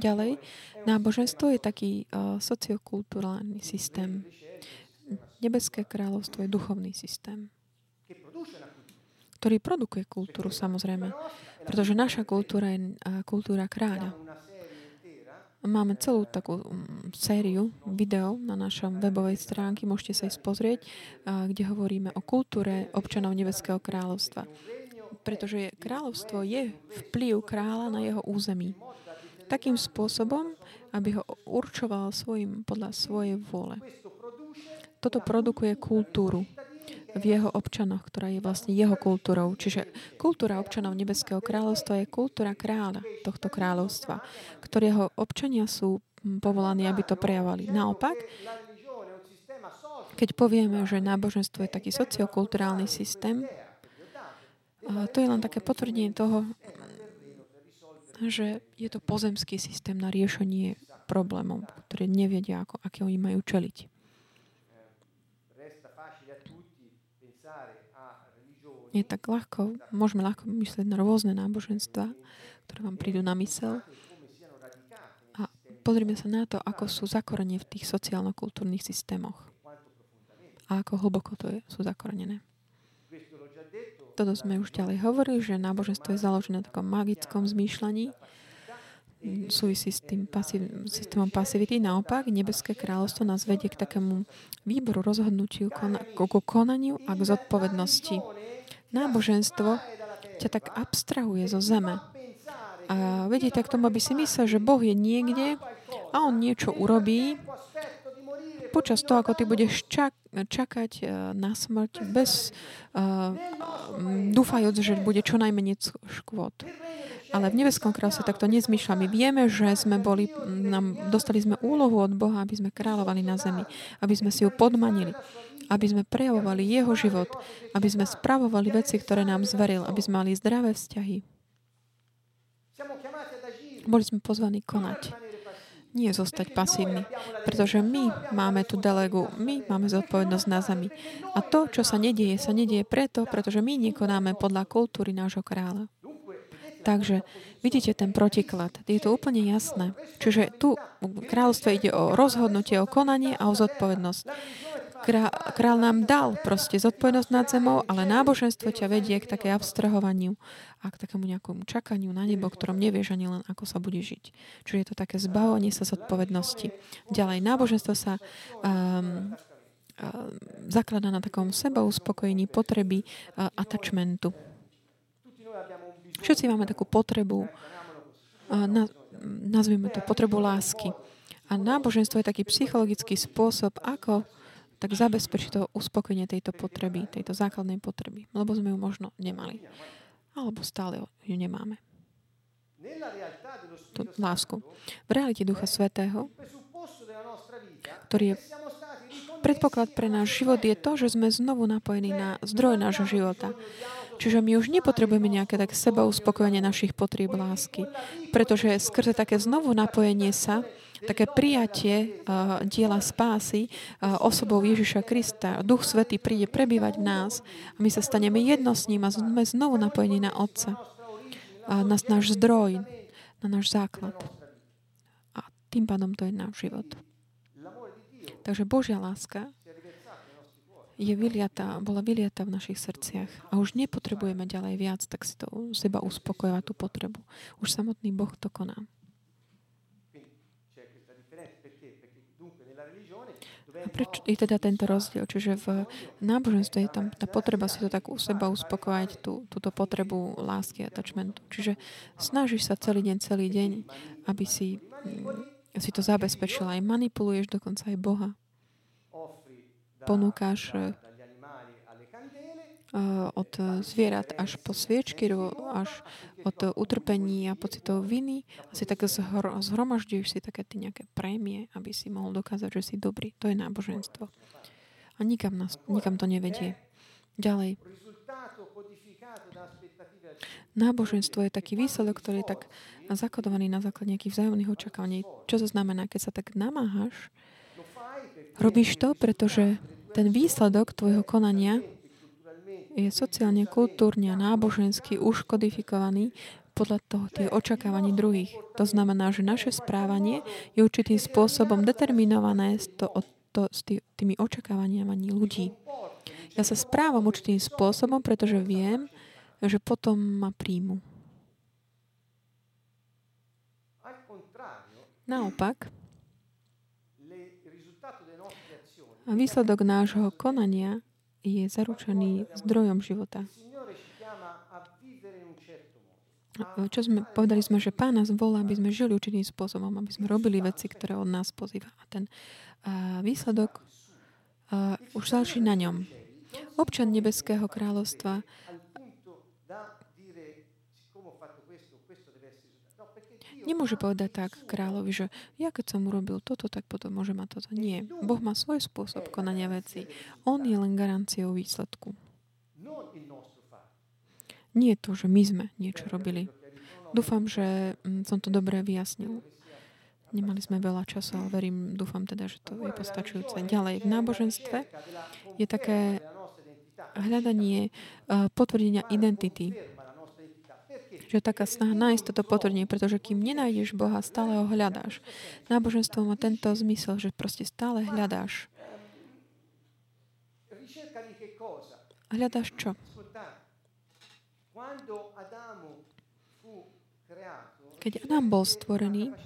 Ďalej, náboženstvo je taký uh, sociokulturálny systém. Nebeské kráľovstvo je duchovný systém, ktorý produkuje kultúru, samozrejme. Pretože naša kultúra je kultúra kráľa. Máme celú takú um, sériu videov na našom webovej stránke, môžete sa ísť pozrieť, kde hovoríme o kultúre občanov Nebeského kráľovstva. Pretože kráľovstvo je vplyv kráľa na jeho území takým spôsobom, aby ho určoval svojim, podľa svojej vôle. Toto produkuje kultúru v jeho občanoch, ktorá je vlastne jeho kultúrou. Čiže kultúra občanov Nebeského kráľovstva je kultúra kráľa tohto kráľovstva, ktorého občania sú povolaní, aby to prejavali. Naopak, keď povieme, že náboženstvo je taký sociokulturálny systém, to je len také potvrdenie toho, že je to pozemský systém na riešenie problémov, ktoré nevedia, ako, aké oni majú čeliť. Je tak ľahko, môžeme ľahko myslieť na rôzne náboženstva, ktoré vám prídu na mysel. A pozrime sa na to, ako sú zakorenie v tých sociálno-kultúrnych systémoch. A ako hlboko to je, sú zakorenené. Toto sme už ďalej hovorili, že náboženstvo je založené na takom magickom zmýšľaní, súvisí s tým pasiv, systémom pasivity. Naopak, nebeské kráľovstvo nás vedie k takému výboru, rozhodnutiu, kona, k konaniu a k zodpovednosti. Náboženstvo ťa tak abstrahuje zo zeme. A vedie tak tomu, aby si myslel, že Boh je niekde a On niečo urobí počas toho, ako ty budeš čak, čakať eh, na smrť bez uh, dúfajúc, že bude čo najmenej škôd. Ale v nebeskom kráľovstve takto nezmýšľame. Vieme, že sme boli, nám, dostali sme úlohu od Boha, aby sme kráľovali na zemi, aby sme si ju podmanili, aby sme prejavovali jeho život, aby sme spravovali veci, ktoré nám zveril, aby sme mali zdravé vzťahy. Boli sme pozvaní konať nie zostať pasívny. Pretože my máme tú delegu, my máme zodpovednosť na zemi. A to, čo sa nedieje, sa nedieje preto, pretože my nekonáme podľa kultúry nášho kráľa. Takže vidíte ten protiklad. Je to úplne jasné. Čiže tu kráľovstvo ide o rozhodnutie, o konanie a o zodpovednosť. Král, nám dal proste zodpovednosť nad zemou, ale náboženstvo ťa vedie k také abstrahovaniu a k takému nejakému čakaniu na nebo, ktorom nevieš ani len, ako sa bude žiť. Čiže je to také zbavovanie sa zodpovednosti. Ďalej, náboženstvo sa um, zaklada na takom seba uspokojení potreby uh, attachmentu. Všetci máme takú potrebu, uh, na, nazvime to potrebu lásky. A náboženstvo je taký psychologický spôsob, ako tak zabezpečiť to uspokojenie tejto potreby, tejto základnej potreby. Lebo sme ju možno nemali. Alebo stále ju nemáme. Tú lásku. V realite Ducha Svetého, ktorý je predpoklad pre náš život, je to, že sme znovu napojení na zdroj nášho života. Čiže my už nepotrebujeme nejaké tak seba uspokojenie našich potrieb lásky, pretože skrze také znovu napojenie sa také prijatie uh, diela spásy uh, osobou Ježiša Krista. Duch Svetý príde prebývať v nás a my sa staneme jedno s ním a sme znovu napojení na Otca. A na náš zdroj, na náš základ. A tým pádom to je náš život. Takže Božia láska je vyliatá, bola vyliatá v našich srdciach a už nepotrebujeme ďalej viac, tak si to seba uspokojovať tú potrebu. Už samotný Boh to koná. A prečo je teda tento rozdiel? Čiže v náboženstve je tam tá potreba si to tak u seba uspokojať, tú, túto potrebu lásky a attachmentu. Čiže snažíš sa celý deň, celý deň, aby si, mm, si to zabezpečil. Aj manipuluješ dokonca aj Boha. Ponúkaš Eh, od zvierat až po sviečky, až od utrpení a pocitov viny. Asi tak zhromažďuješ si také ty nejaké prémie, aby si mohol dokázať, že si dobrý. To je náboženstvo. A nikam, nás, nikam to nevedie. Ďalej. Náboženstvo je taký výsledok, ktorý je tak zakodovaný na základe nejakých vzájomných očakávaní. Čo to znamená, keď sa tak namáhaš? Robíš to, pretože ten výsledok tvojho konania je sociálne, kultúrne a nábožensky už kodifikovaný podľa toho tých očakávaní druhých. To znamená, že naše správanie je určitým spôsobom determinované s, to, to, s tý, tými očakávaniami ľudí. Ja sa správam určitým spôsobom, pretože viem, že potom ma príjmu. Naopak, výsledok nášho konania je zaručený zdrojom života. Čo sme, povedali sme, že Pán nás volá, aby sme žili určitým spôsobom, aby sme robili veci, ktoré od nás pozýva. A ten uh, výsledok uh, už záleží na ňom. Občan Nebeského kráľovstva Nemôže povedať tak kráľovi, že ja keď som urobil toto, tak potom môže mať toto. Nie. Boh má svoj spôsob konania veci. On je len garanciou výsledku. Nie je to, že my sme niečo robili. Dúfam, že mm, som to dobre vyjasnil. Nemali sme veľa času, ale verím, dúfam teda, že to je postačujúce. Ďalej, v náboženstve je také hľadanie eh, potvrdenia identity že taká snaha nájsť toto potvrdenie, pretože kým nenájdeš Boha, stále ho hľadáš. Náboženstvo má tento zmysel, že proste stále hľadáš. Hľadáš čo? Keď Adam bol stvorený,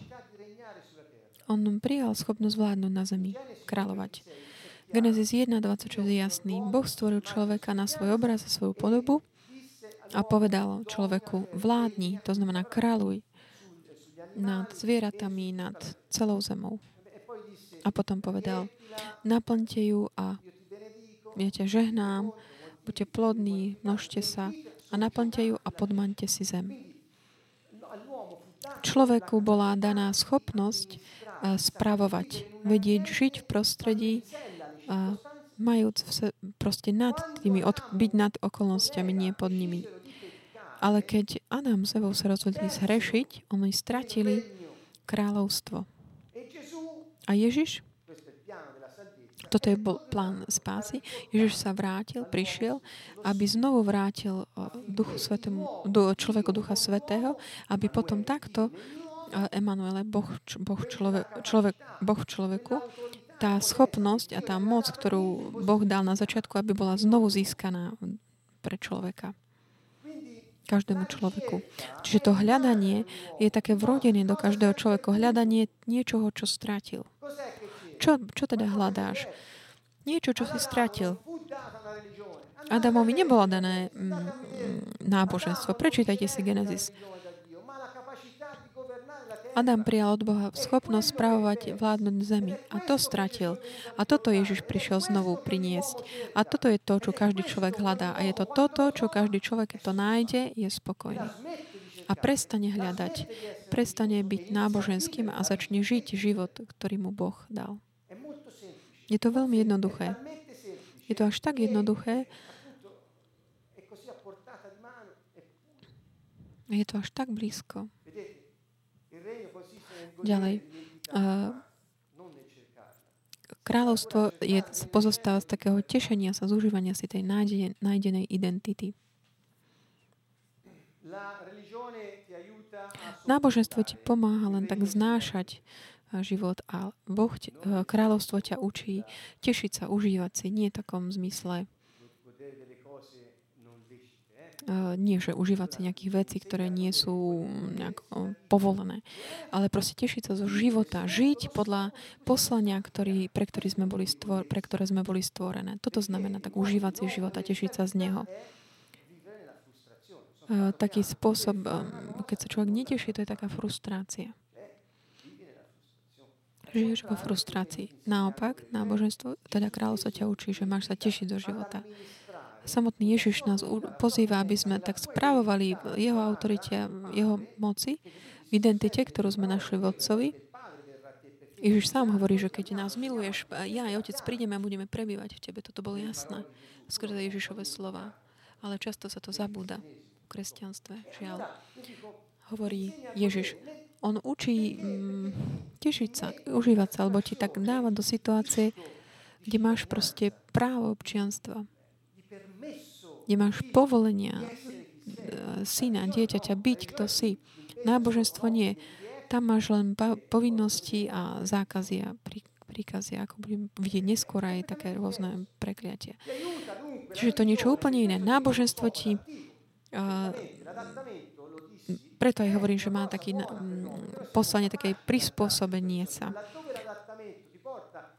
on prijal schopnosť vládnuť na zemi, kráľovať. Genesis 1.26 je jasný. Boh stvoril človeka na svoj obraz a svoju podobu a povedal človeku, vládni, to znamená kráľuj nad zvieratami, nad celou zemou. A potom povedal, naplňte ju a ja ťa žehnám, buďte plodní, množte sa a naplňte ju a podmaňte si zem. človeku bola daná schopnosť uh, spravovať, vedieť žiť v prostredí, uh, majúc proste nad tými, byť nad okolnostiami, nie pod nimi. Ale keď Adam s Evou sa rozhodli zhrešiť, oni stratili kráľovstvo. A Ježiš toto je bol plán spásy. Ježiš sa vrátil, prišiel, aby znovu vrátil duchu svetému, človeku ducha svetého, aby potom takto Emanuele, boh, boh, človek, človek, boh v človeku, tá schopnosť a tá moc, ktorú Boh dal na začiatku, aby bola znovu získaná pre človeka. Každému človeku. Čiže to hľadanie je také vrodené do každého človeka. Hľadanie niečoho, čo strátil. Čo, čo teda hľadáš? Niečo, čo si stratil. Adamovi nebolo dané mm, náboženstvo. Prečítajte si Genesis. Adam prijal od Boha schopnosť spravovať vládnuť zemi. A to stratil. A toto Ježiš prišiel znovu priniesť. A toto je to, čo každý človek hľadá. A je to toto, čo každý človek, keď to nájde, je spokojný. A prestane hľadať. Prestane byť náboženským a začne žiť život, ktorý mu Boh dal. Je to veľmi jednoduché. Je to až tak jednoduché. Je to až tak blízko. Ďalej. Kráľovstvo je, pozostáva z takého tešenia sa, zúžívania si tej nájdenej identity. Náboženstvo ti pomáha len tak znášať život a boh, kráľovstvo ťa učí tešiť sa, užívať si, nie v takom zmysle nie, že užívať si nejakých vecí, ktoré nie sú nejak povolené, ale proste tešiť sa zo života, žiť podľa poslania, ktorý, pre, ktorý sme boli stvor, pre ktoré sme boli stvorené. Toto znamená tak užívať si života, tešiť sa z neho. Taký spôsob, keď sa človek neteší, to je taká frustrácia. Žiješ vo frustrácii. Naopak, náboženstvo, teda kráľovstvo ťa učí, že máš sa tešiť do života. Samotný Ježiš nás pozýva, aby sme tak správovali jeho autorite, jeho moci, v identite, ktorú sme našli v Otcovi. Ježiš sám hovorí, že keď nás miluješ, ja aj Otec prídeme a budeme prebývať v tebe. Toto bolo jasné skrze Ježišové slova. Ale často sa to zabúda v kresťanstve. Žiaľ. Hovorí Ježiš, on učí mm, tešiť sa, užívať sa, alebo ti tak dáva do situácie, kde máš proste právo občianstva. Kde máš povolenia e, syna, dieťaťa byť, kto si. Náboženstvo nie. Tam máš len povinnosti a zákazy a príkazy, ako budem vidieť neskôr aj také rôzne prekliatie. Čiže to niečo úplne iné. Náboženstvo ti uh, preto aj hovorím, že má taký poslanie také prispôsobenie sa.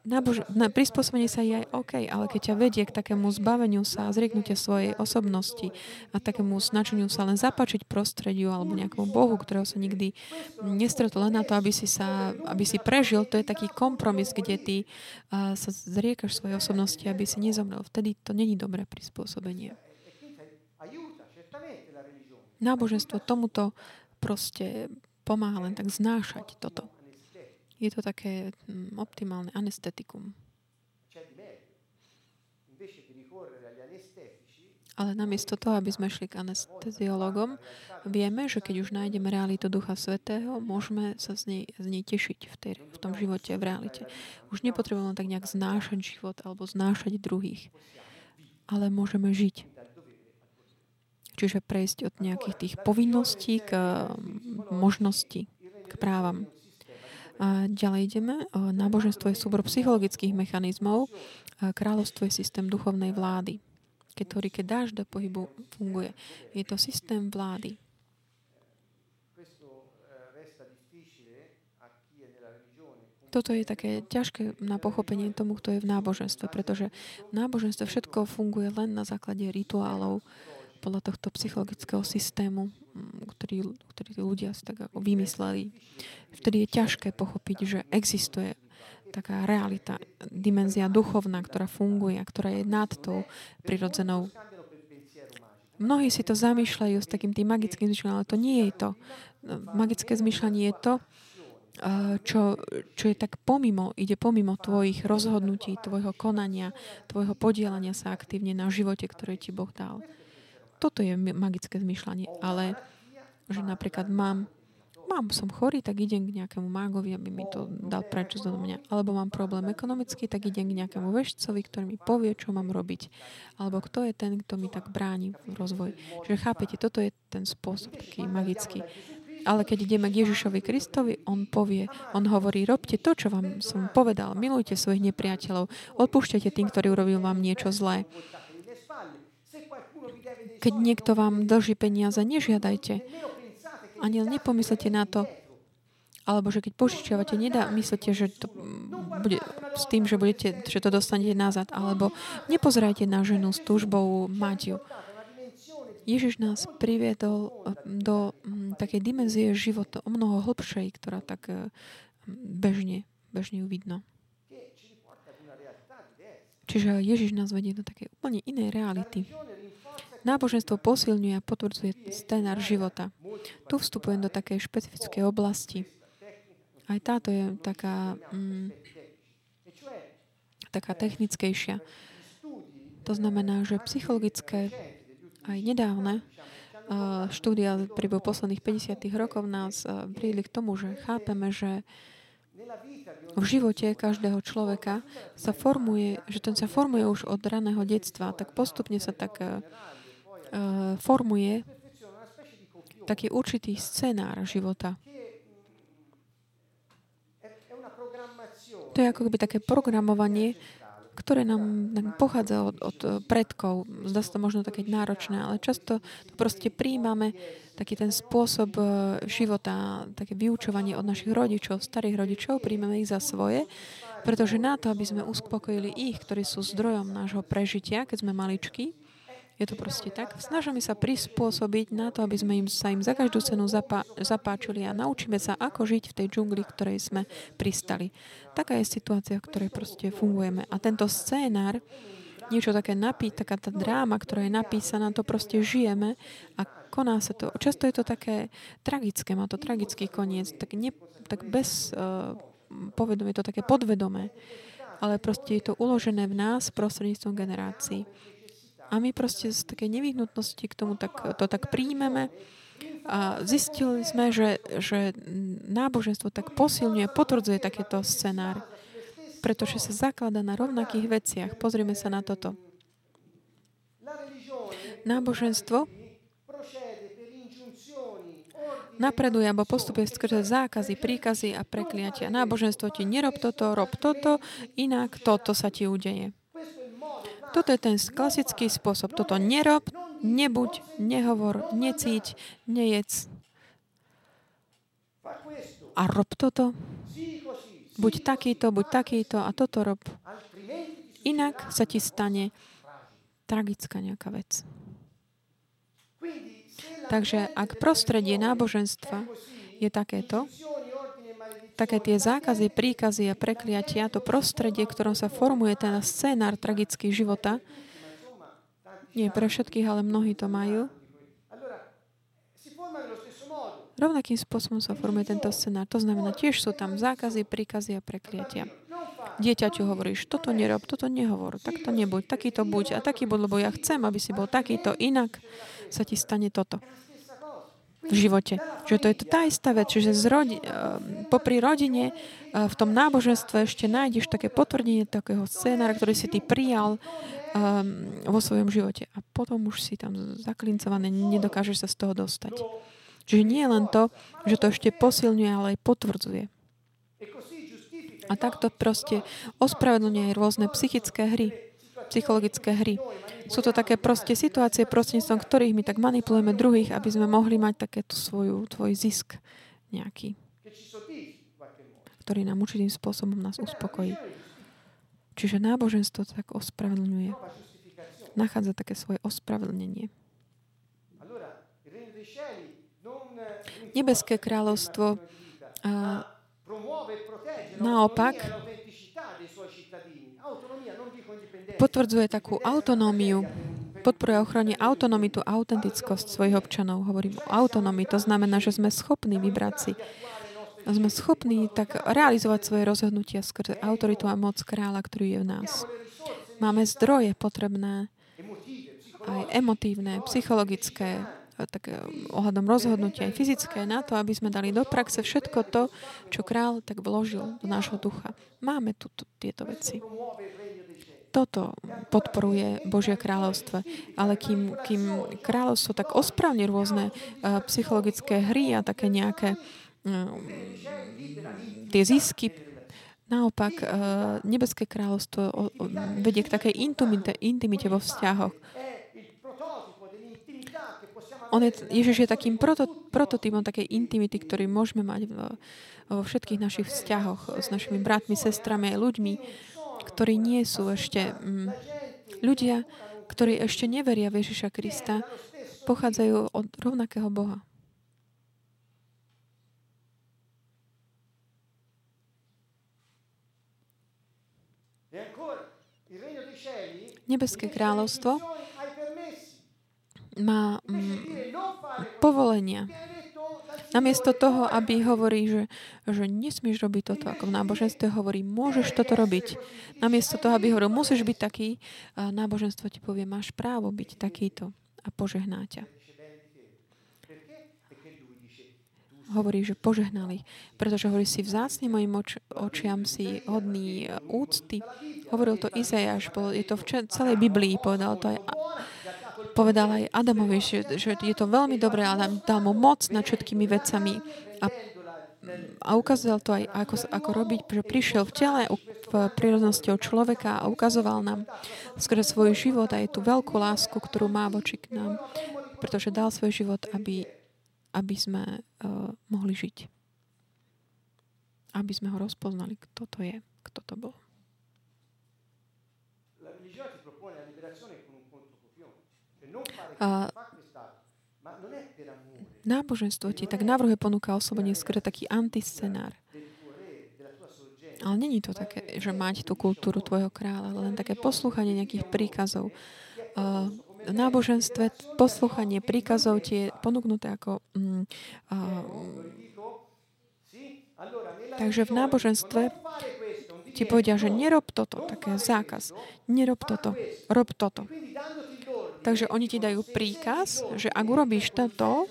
Nabož- na prispôsobenie sa je aj OK, ale keď ťa vedie k takému zbaveniu sa a zrieknutia svojej osobnosti a takému snačeniu sa len zapačiť prostrediu alebo nejakému Bohu, ktorého sa nikdy nestretol len na to, aby si, sa, aby si prežil, to je taký kompromis, kde ty uh, sa zriekaš svojej osobnosti, aby si nezomrel. Vtedy to není dobré prispôsobenie. Náboženstvo tomuto proste pomáha len tak znášať toto. Je to také hm, optimálne anestetikum. Ale namiesto toho, aby sme šli k anesteziologom, vieme, že keď už nájdeme realitu Ducha Svetého, môžeme sa z nej, z nej tešiť v, tej, v tom živote, v realite. Už nepotrebujeme tak nejak znášať život alebo znášať druhých, ale môžeme žiť Čiže prejsť od nejakých tých povinností k mm, možnosti, k právam. A ďalej ideme. Náboženstvo je súbor psychologických mechanizmov. Kráľovstvo je systém duchovnej vlády, ktorý, keď dáš do pohybu, funguje. Je to systém vlády. Toto je také ťažké na pochopenie tomu, kto je v náboženstve, pretože v náboženstve všetko funguje len na základe rituálov, podľa tohto psychologického systému, mm, ktorý, ktorý ľudia si tak ako vymysleli. Vtedy je ťažké pochopiť, že existuje taká realita, dimenzia duchovná, ktorá funguje a ktorá je nad tou prirodzenou mnohí si to zamýšľajú s takým tým magickým zmyšľaním, ale to nie je to. Magické zmyšľanie je to, čo, čo je tak pomimo, ide pomimo tvojich rozhodnutí, tvojho konania, tvojho podielania sa aktívne na živote, ktoré ti Boh dal. Toto je magické zmyšľanie, ale že napríklad mám mám, som chorý, tak idem k nejakému mágovi, aby mi to dal preč do mňa. Alebo mám problém ekonomický, tak idem k nejakému vešcovi, ktorý mi povie, čo mám robiť. Alebo kto je ten, kto mi tak bráni v rozvoji. Čiže chápete, toto je ten spôsob taký magický. Ale keď ideme k Ježišovi Kristovi, on povie, on hovorí, robte to, čo vám som povedal, milujte svojich nepriateľov, odpúšťajte tým, ktorí urobil vám niečo zlé. Keď niekto vám dlží peniaze, nežiadajte. Ani nepomyslite na to, alebo že keď požičiavate, nedá, myslíte, že to bude s tým, že, budete, že to dostanete nazad. Alebo nepozerajte na ženu s túžbou mať ju. Ježiš nás priviedol eh, do mm, takej dimenzie života o mnoho hlbšej, ktorá tak eh, bežne, bežne ju vidno. Čiže Ježiš nás vedie do takej úplne inej reality. Náboženstvo posilňuje a potvrdzuje scénar života. Tu vstupujem do takej špecifickej oblasti. Aj táto je taká, mm, taká technickejšia. To znamená, že psychologické aj nedávne štúdia pri posledných 50 rokov nás priedli k tomu, že chápeme, že v živote každého človeka sa formuje, že ten sa formuje už od raného detstva, tak postupne sa tak uh, formuje taký určitý scenár života. To je ako keby také programovanie, ktoré nám, pochádza od, od predkov. Zdá sa to možno také náročné, ale často to proste príjmame taký ten spôsob e, života, také vyučovanie od našich rodičov, starých rodičov, príjmeme ich za svoje, pretože na to, aby sme uspokojili ich, ktorí sú zdrojom nášho prežitia, keď sme maličky, je to proste tak. Snažíme sa prispôsobiť na to, aby sme im, sa im za každú cenu zapá, zapáčili a naučíme sa, ako žiť v tej džungli, ktorej sme pristali. Taká je situácia, v ktorej proste fungujeme. A tento scénár, niečo také napí, taká tá dráma, ktorá je napísaná, to proste žijeme a koná sa to. Často je to také tragické, má to tragický koniec, tak, ne, tak bez uh, povedomia, je to také podvedomé ale proste je to uložené v nás prostredníctvom generácií. A my proste z takej nevyhnutnosti k tomu tak, to tak príjmeme a zistili sme, že, že náboženstvo tak posilňuje, potvrdzuje takéto scenár, pretože sa zaklada na rovnakých veciach. Pozrime sa na toto. Náboženstvo napreduje alebo postupuje skrze zákazy, príkazy a prekliatia. Náboženstvo ti nerob toto, rob toto, inak toto sa ti udeje. Toto je ten klasický spôsob. Toto nerob, nebuď, nehovor, necíť, nejedz. A rob toto. Buď takýto, buď takýto a toto rob. Inak sa ti stane tragická nejaká vec. Takže ak prostredie náboženstva je takéto, také tie zákazy, príkazy a prekliatia, to prostredie, v ktorom sa formuje ten scénár tragický života, nie pre všetkých, ale mnohí to majú. Rovnakým spôsobom sa formuje tento scenár. To znamená, tiež sú tam zákazy, príkazy a prekliatia. Dieťaťu hovoríš, toto nerob, toto nehovor, takto nebuď, takýto buď a taký buď, lebo ja chcem, aby si bol takýto, inak sa ti stane toto v živote. Že to je to tá istá vec, že rodi, eh, popri rodine eh, v tom náboženstve ešte nájdeš také potvrdenie takého scénára, ktorý si ty prijal um, vo svojom živote. A potom už si tam zaklincované, nedokážeš sa z toho dostať. Čiže nie len to, že to ešte posilňuje, ale aj potvrdzuje. A takto proste ospravedlňuje aj rôzne psychické hry, psychologické hry. Sú to také proste situácie, prostredníctvom ktorých my tak manipulujeme druhých, aby sme mohli mať takéto svoju, tvoj zisk nejaký, ktorý nám určitým spôsobom nás uspokojí. Čiže náboženstvo tak ospravedlňuje. Nachádza také svoje ospravedlnenie. Nebeské kráľovstvo a naopak potvrdzuje takú autonómiu podporuje ochrane autonomitu, autentickosť svojich občanov. Hovorím o autonomii, to znamená, že sme schopní vybrať si sme schopní tak realizovať svoje rozhodnutia skrze autoritu a moc kráľa, ktorý je v nás. Máme zdroje potrebné, aj emotívne, psychologické, tak eh, ohľadom rozhodnutia aj fyzické na to, aby sme dali do praxe všetko to, čo král tak vložil do nášho ducha. Máme tu tieto veci. Toto podporuje Božie kráľovstvo. Ale kým, kým kráľovstvo tak ospravne rôzne uh, psychologické hry a také nejaké uh, tie zisky, naopak uh, nebeské kráľovstvo vedie k takej intimite, intimite vo vzťahoch on je, Ježiš je takým proto, prototypom takej intimity, ktorý môžeme mať vo, vo všetkých našich vzťahoch s našimi bratmi, sestrami aj ľuďmi, ktorí nie sú ešte mm, ľudia, ktorí ešte neveria v Ježiša Krista, pochádzajú od rovnakého Boha. Nebeské kráľovstvo má mm, povolenia. Namiesto toho, aby hovorí, že, že nesmieš robiť toto, ako v náboženstve hovorí, môžeš toto robiť. Namiesto toho, aby hovoril, musíš byť taký, náboženstvo ti povie, máš právo byť takýto a požehná ťa. Hovorí, že požehnali, pretože hovorí si vzácne mojim oč- očiam si hodný úcty. Hovoril to Izajáš, je to v celej Biblii, povedal to aj povedal aj Adamovi, že, že je to veľmi dobré, ale dal mu moc nad všetkými vecami a, a ukázal to aj, ako, ako robiť, že prišiel v tele, v prírodnosti od človeka a ukazoval nám skrze svoj život a je tú veľkú lásku, ktorú má voči k nám, pretože dal svoj život, aby, aby sme uh, mohli žiť. Aby sme ho rozpoznali, kto to je, kto to bol. A náboženstvo ti tak navrhuje ponúka oslobodenie skôr taký antiscenár. Ale není to také, že mať tú kultúru tvojho kráľa, ale len také poslúchanie nejakých príkazov. Uh, v náboženstve poslúchanie príkazov ti je ponúknuté ako... Um, uh, takže v náboženstve ti povedia, že nerob toto, také zákaz. Nerob toto, rob toto. Takže oni ti dajú príkaz, že ak urobíš toto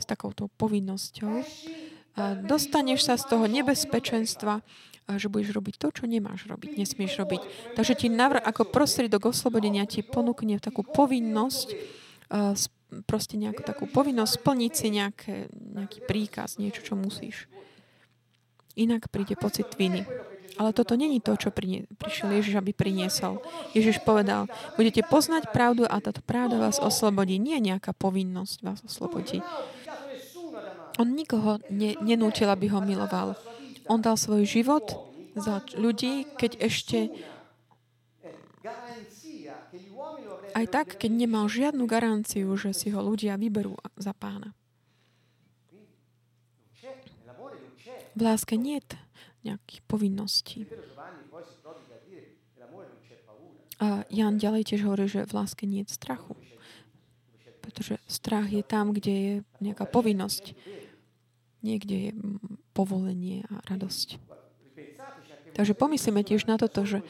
s takouto povinnosťou, dostaneš sa z toho nebezpečenstva, že budeš robiť to, čo nemáš robiť, nesmieš robiť. Takže ti navr- ako prostriedok oslobodenia ti ponúkne takú povinnosť, proste nejakú takú povinnosť splniť si nejaké, nejaký príkaz, niečo, čo musíš. Inak príde pocit viny. Ale toto není to, čo prišiel Ježiš, aby priniesol. Ježiš povedal, budete poznať pravdu a táto pravda vás oslobodí. Nie nejaká povinnosť vás oslobodí. On nikoho ne, nenútil, aby ho miloval. On dal svoj život za ľudí, keď ešte aj tak, keď nemal žiadnu garanciu, že si ho ľudia vyberú za pána. V láske nie je nejakých povinností. A Jan ďalej tiež hovorí, že v láske nie je strachu. Pretože strach je tam, kde je nejaká povinnosť. Niekde je povolenie a radosť. Takže pomyslíme tiež na toto, že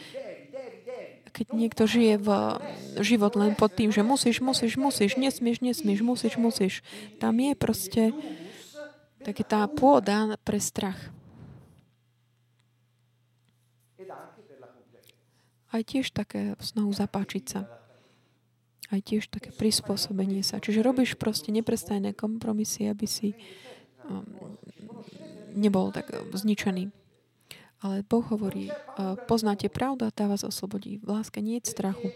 keď niekto žije v život len pod tým, že musíš, musíš, musíš, nesmieš, nesmieš, musíš, musíš, tam je proste také tá pôda pre strach. Aj tiež také snahu zapáčiť sa. Aj tiež také prispôsobenie sa. Čiže robíš proste neprestajné kompromisy, aby si um, nebol tak zničený. Ale Boh hovorí, uh, poznáte pravdu a tá vás oslobodí. V láske nie je strachu.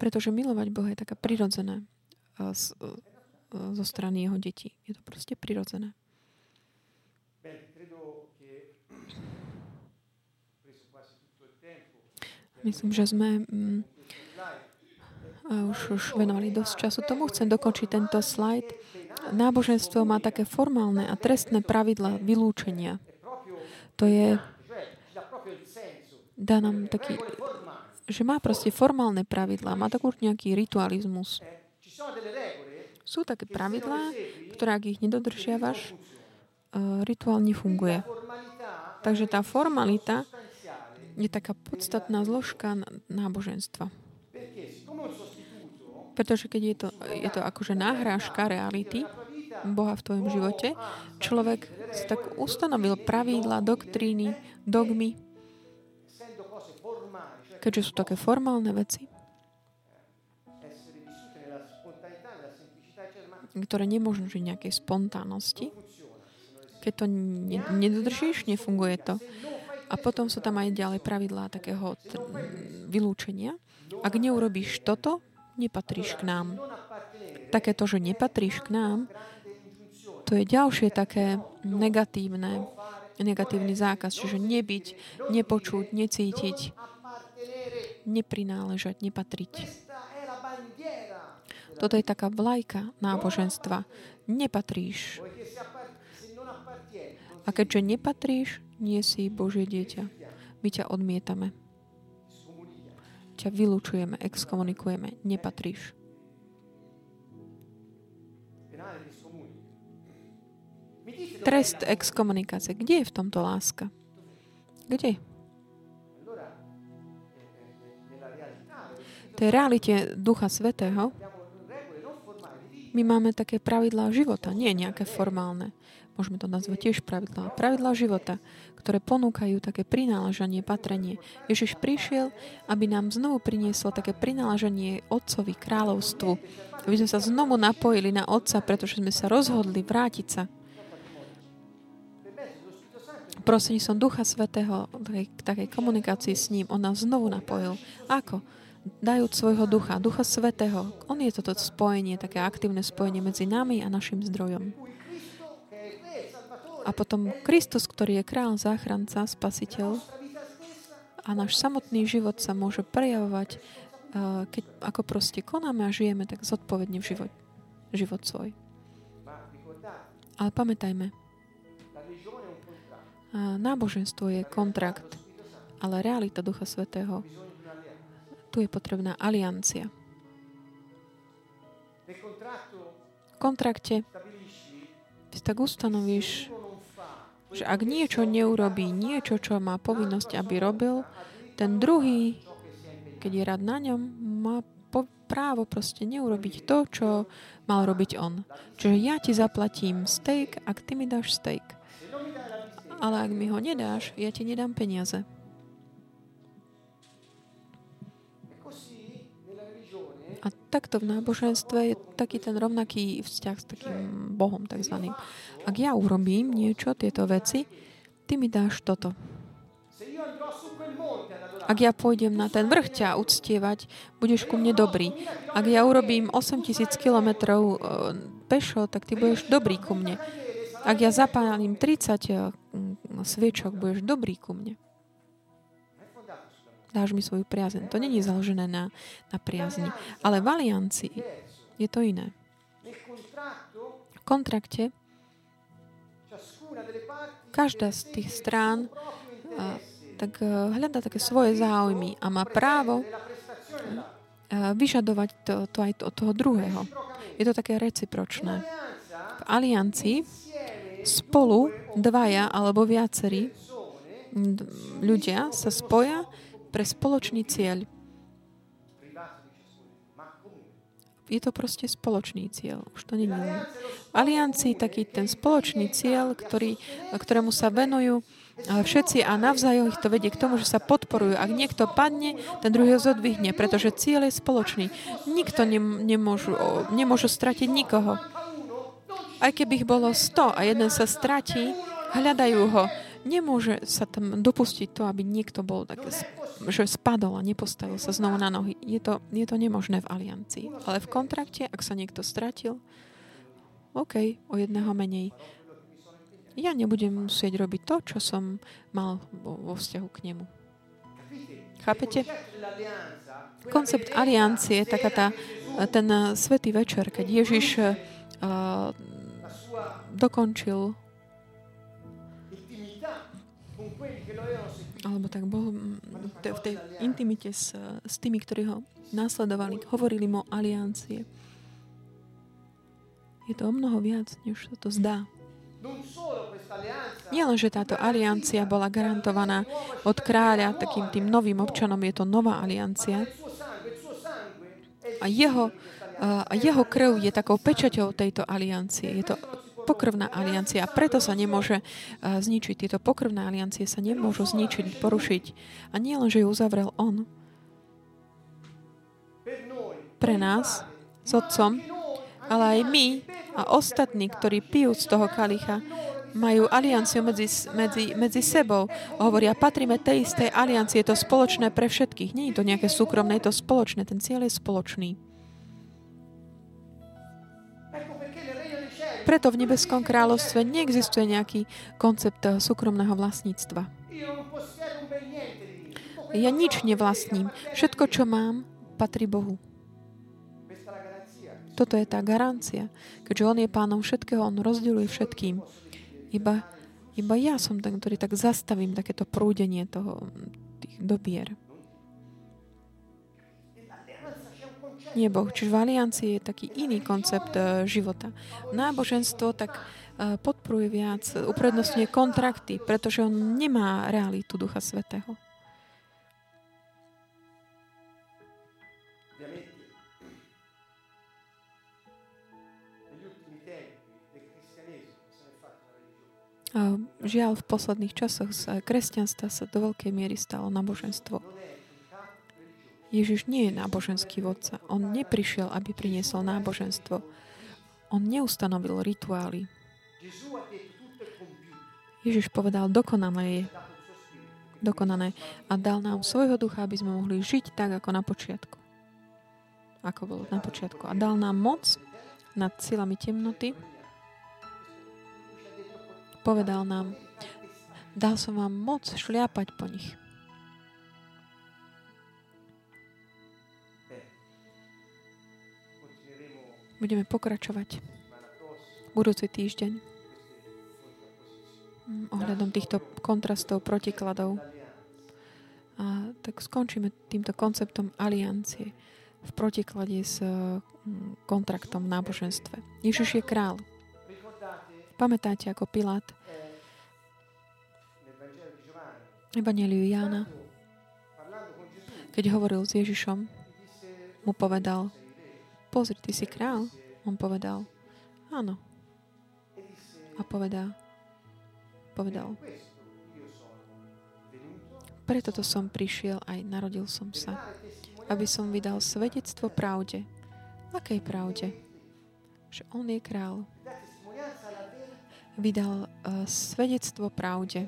Pretože milovať Boha je taká prirodzená uh, uh, zo strany jeho detí. Je to proste prirodzené. Myslím, že sme mm, už, už venovali dosť času tomu. Chcem dokončiť tento slajd. Náboženstvo má také formálne a trestné pravidla vylúčenia. To je dá nám taký, že má proste formálne pravidlá, má takú nejaký ritualizmus. Sú také pravidlá, ktoré ak ich nedodržiavaš, uh, rituál nefunguje. Takže tá formalita je taká podstatná zložka náboženstva. Pretože keď je to, je to akože náhrážka reality Boha v tvojom živote, človek si tak ustanovil pravidla, doktríny, dogmy, keďže sú také formálne veci, ktoré nemôžu žiť nejakej spontánnosti. Keď to nedodržíš, nefunguje to. A potom sú tam aj ďalej pravidlá takého vylúčenia. Ak neurobíš toto, nepatríš k nám. Takéto, že nepatríš k nám, to je ďalšie také negatívne, negatívny zákaz, čiže nebyť, nepočuť, necítiť, neprináležať, nepatriť. Toto je taká vlajka náboženstva. Nepatríš. A keďže nepatríš, nie si Božie dieťa. My ťa odmietame. Ťa vylúčujeme, exkomunikujeme. Nepatríš. Trest exkomunikácie. Kde je v tomto láska? Kde? Tej realite Ducha Svetého my máme také pravidlá života, nie nejaké formálne môžeme to nazvať tiež pravidlá, pravidlá života, ktoré ponúkajú také prináležanie, patrenie. Ježiš prišiel, aby nám znovu prinieslo také prináležanie Otcovi, kráľovstvu, aby sme sa znovu napojili na Otca, pretože sme sa rozhodli vrátiť sa prosím som Ducha Svetého k takej komunikácii s ním. On nás znovu napojil. Ako? Dajúc svojho ducha, Ducha Svetého. On je toto spojenie, také aktívne spojenie medzi nami a našim zdrojom. A potom Kristus, ktorý je král, záchranca, spasiteľ a náš samotný život sa môže prejavovať, keď ako proste konáme a žijeme tak zodpovedne v život, život svoj. Ale pamätajme, náboženstvo je kontrakt, ale realita Ducha Svetého, tu je potrebná aliancia. V kontrakte tak ustanovíš že ak niečo neurobí, niečo, čo má povinnosť, aby robil, ten druhý, keď je rád na ňom, má právo proste neurobiť to, čo mal robiť on. Čiže ja ti zaplatím steak, ak ty mi dáš steak. Ale ak mi ho nedáš, ja ti nedám peniaze. A takto v náboženstve je taký ten rovnaký vzťah s takým Bohom takzvaným. Ak ja urobím niečo, tieto veci, ty mi dáš toto. Ak ja pôjdem na ten vrch ťa uctievať, budeš ku mne dobrý. Ak ja urobím 8000 kilometrov e, pešo, tak ty budeš dobrý ku mne. Ak ja zapálim 30 e, sviečok, budeš dobrý ku mne dáš mi svoju priazeň. To není založené na, na priazni. Ale v aliancii je to iné. V kontrakte každá z tých strán tak a, hľadá také svoje záujmy a má právo a, vyžadovať to, to aj od toho druhého. Je to také recipročné. V aliancii spolu dvaja alebo viacerí ľudia sa spoja pre spoločný cieľ. Je to proste spoločný cieľ. Už to nie je. V taký ten spoločný cieľ, ktorý, ktorému sa venujú všetci a navzájom ich to vedie k tomu, že sa podporujú. Ak niekto padne, ten druhý ho zodvihne, pretože cieľ je spoločný. Nikto nem, nemôžu, nemôžu stratiť nikoho. Aj keby ich bolo 100 a jeden sa stratí, hľadajú ho. Nemôže sa tam dopustiť to, aby niekto bol tak že spadol a nepostavil sa znovu na nohy. Je to, je to nemožné v aliancii. Ale v kontrakte, ak sa niekto stratil, OK, o jedného menej. Ja nebudem musieť robiť to, čo som mal vo, vzťahu k nemu. Chápete? Koncept aliancie je taká tá, ten svetý večer, keď Ježiš uh, dokončil alebo tak bol v tej intimite s, s tými, ktorí ho následovali, hovorili mu aliancie. Je to o mnoho viac, než sa to zdá. Nie len, že táto aliancia bola garantovaná od kráľa takým tým novým občanom, je to nová aliancia. A jeho, a jeho krv je takou pečaťou tejto aliancie. Je to pokrvná aliancia. Preto sa nemôže zničiť. Tieto pokrvné aliancie sa nemôžu zničiť, porušiť. A nie len, že ju uzavrel on. Pre nás, s otcom, ale aj my a ostatní, ktorí pijú z toho kalicha, majú alianciu medzi, medzi, medzi sebou. Hovoria, patríme tej istej aliancie, je to spoločné pre všetkých. Nie je to nejaké súkromné, je to spoločné. Ten cieľ je spoločný. Preto v nebeskom kráľovstve neexistuje nejaký koncept eh, súkromného vlastníctva. Ja nič nevlastním. Všetko, čo mám, patrí Bohu. Toto je tá garancia. Keďže On je pánom všetkého, On rozdeľuje všetkým. Iba, iba ja som ten, ktorý tak zastavím takéto prúdenie toho, tých dobier. Nie Boh. Čiže v aliancii je taký iný koncept uh, života. Náboženstvo tak uh, podporuje viac, uprednostňuje kontrakty, pretože on nemá realitu Ducha Svetého. Žiaľ, v posledných časoch z kresťanstva sa do veľkej miery stalo náboženstvo. Ježiš nie je náboženský vodca. On neprišiel, aby priniesol náboženstvo. On neustanovil rituály. Ježiš povedal, dokonané je. Dokonané. A dal nám svojho ducha, aby sme mohli žiť tak, ako na počiatku. Ako bolo na počiatku. A dal nám moc nad silami temnoty, Povedal nám, dal som vám moc šliapať po nich. Budeme pokračovať budúci týždeň mm, ohľadom týchto kontrastov, protikladov. A tak skončíme týmto konceptom aliancie v protiklade s mm, kontraktom v náboženstve. Ježiš je král. Pamätáte, ako Pilát Evangeliu Jána, keď hovoril s Ježišom, mu povedal, pozri, ty si král. On povedal, áno. A povedal, povedal, preto to som prišiel aj narodil som sa, aby som vydal svedectvo pravde. Akej pravde? Že on je král vydal uh, svedectvo pravde,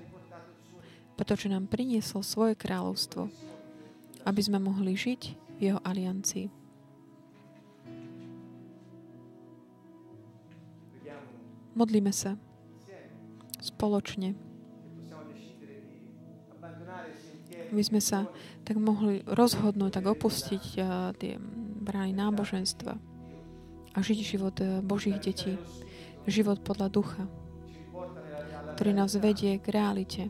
pretože nám priniesol svoje kráľovstvo, aby sme mohli žiť v jeho aliancii. Modlíme sa spoločne. My sme sa tak mohli rozhodnúť, tak opustiť uh, tie brány náboženstva a žiť život uh, Božích detí, život podľa ducha ktorý nás vedie k realite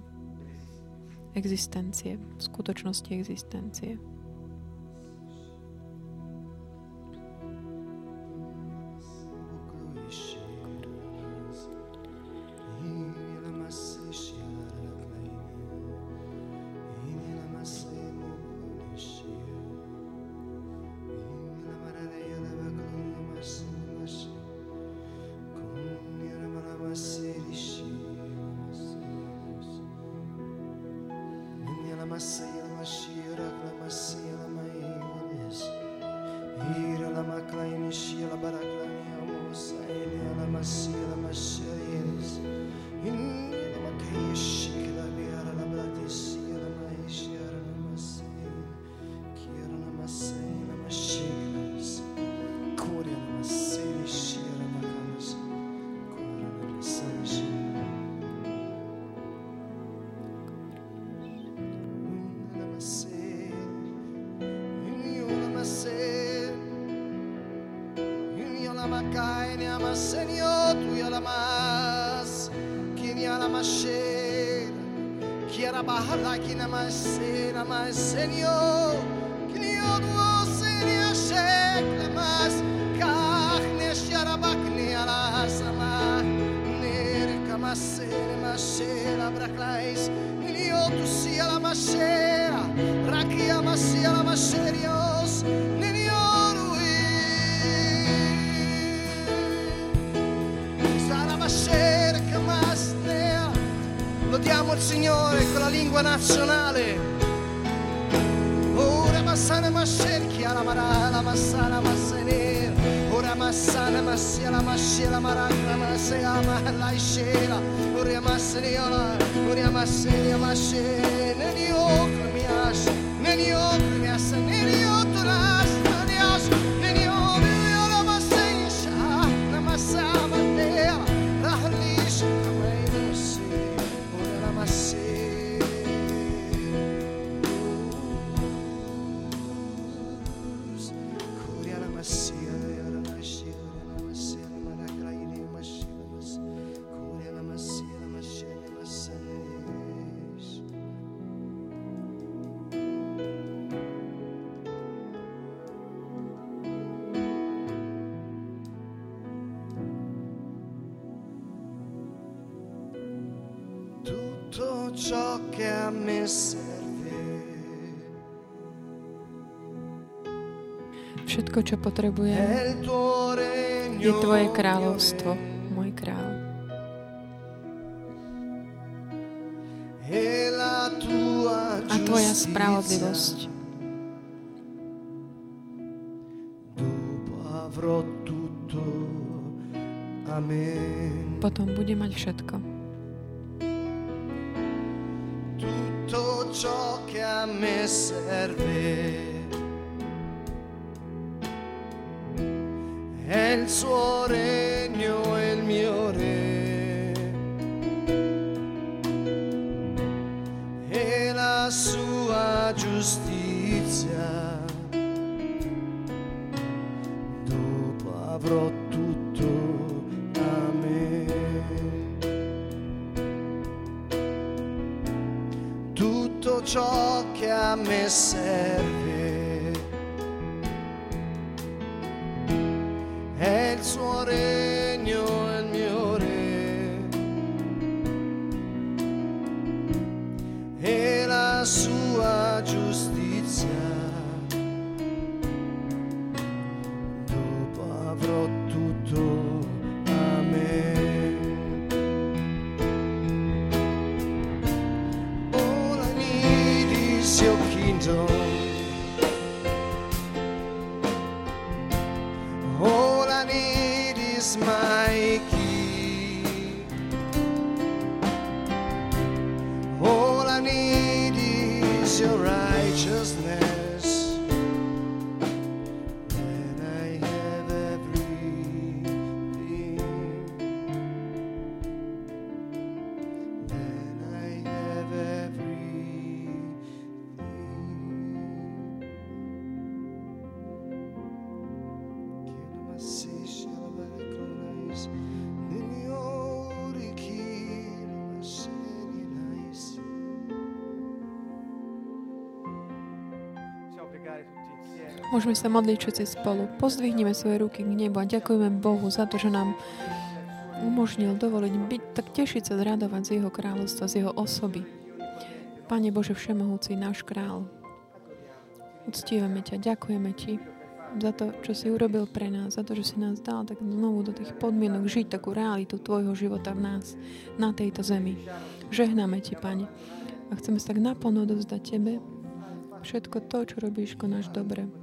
existencie, skutočnosti existencie. Lodiamo il Signore con la lingua nazionale. Ora massana mascerchia la mara, la massana massenera. Ora massana massia la mascia la maracra massia ma la iscera. Ora masseniola, ora masseria masce. Neni ocre mi asce, neni ocre mi asce, otolas, ciò che a me serve. Všetko, čo potrebujem, je Tvoje kráľovstvo, môj kráľ. A Tvoja spravodlivosť. Potom bude mať všetko. Tutto ciò che a me serve. È il suo regno e il mio re. E la sua giustizia. Dopo avrò ciò che a me serve. È il suo regno e il mio re. E la sua giustizia. Môžeme sa modliť všetci spolu. Pozdvihneme svoje ruky k nebu a ďakujeme Bohu za to, že nám umožnil dovoliť byť, tak tešiť sa, zradovať z Jeho kráľovstva, z Jeho osoby. Pane Bože Všemohúci, náš král, uctívame ťa, ďakujeme Ti za to, čo si urobil pre nás, za to, že si nás dal tak znovu do tých podmienok žiť takú realitu Tvojho života v nás, na tejto zemi. Žehnáme Ti, Pane. A chceme sa tak naplno dovzdať Tebe všetko to, čo robíš, konáš dobre.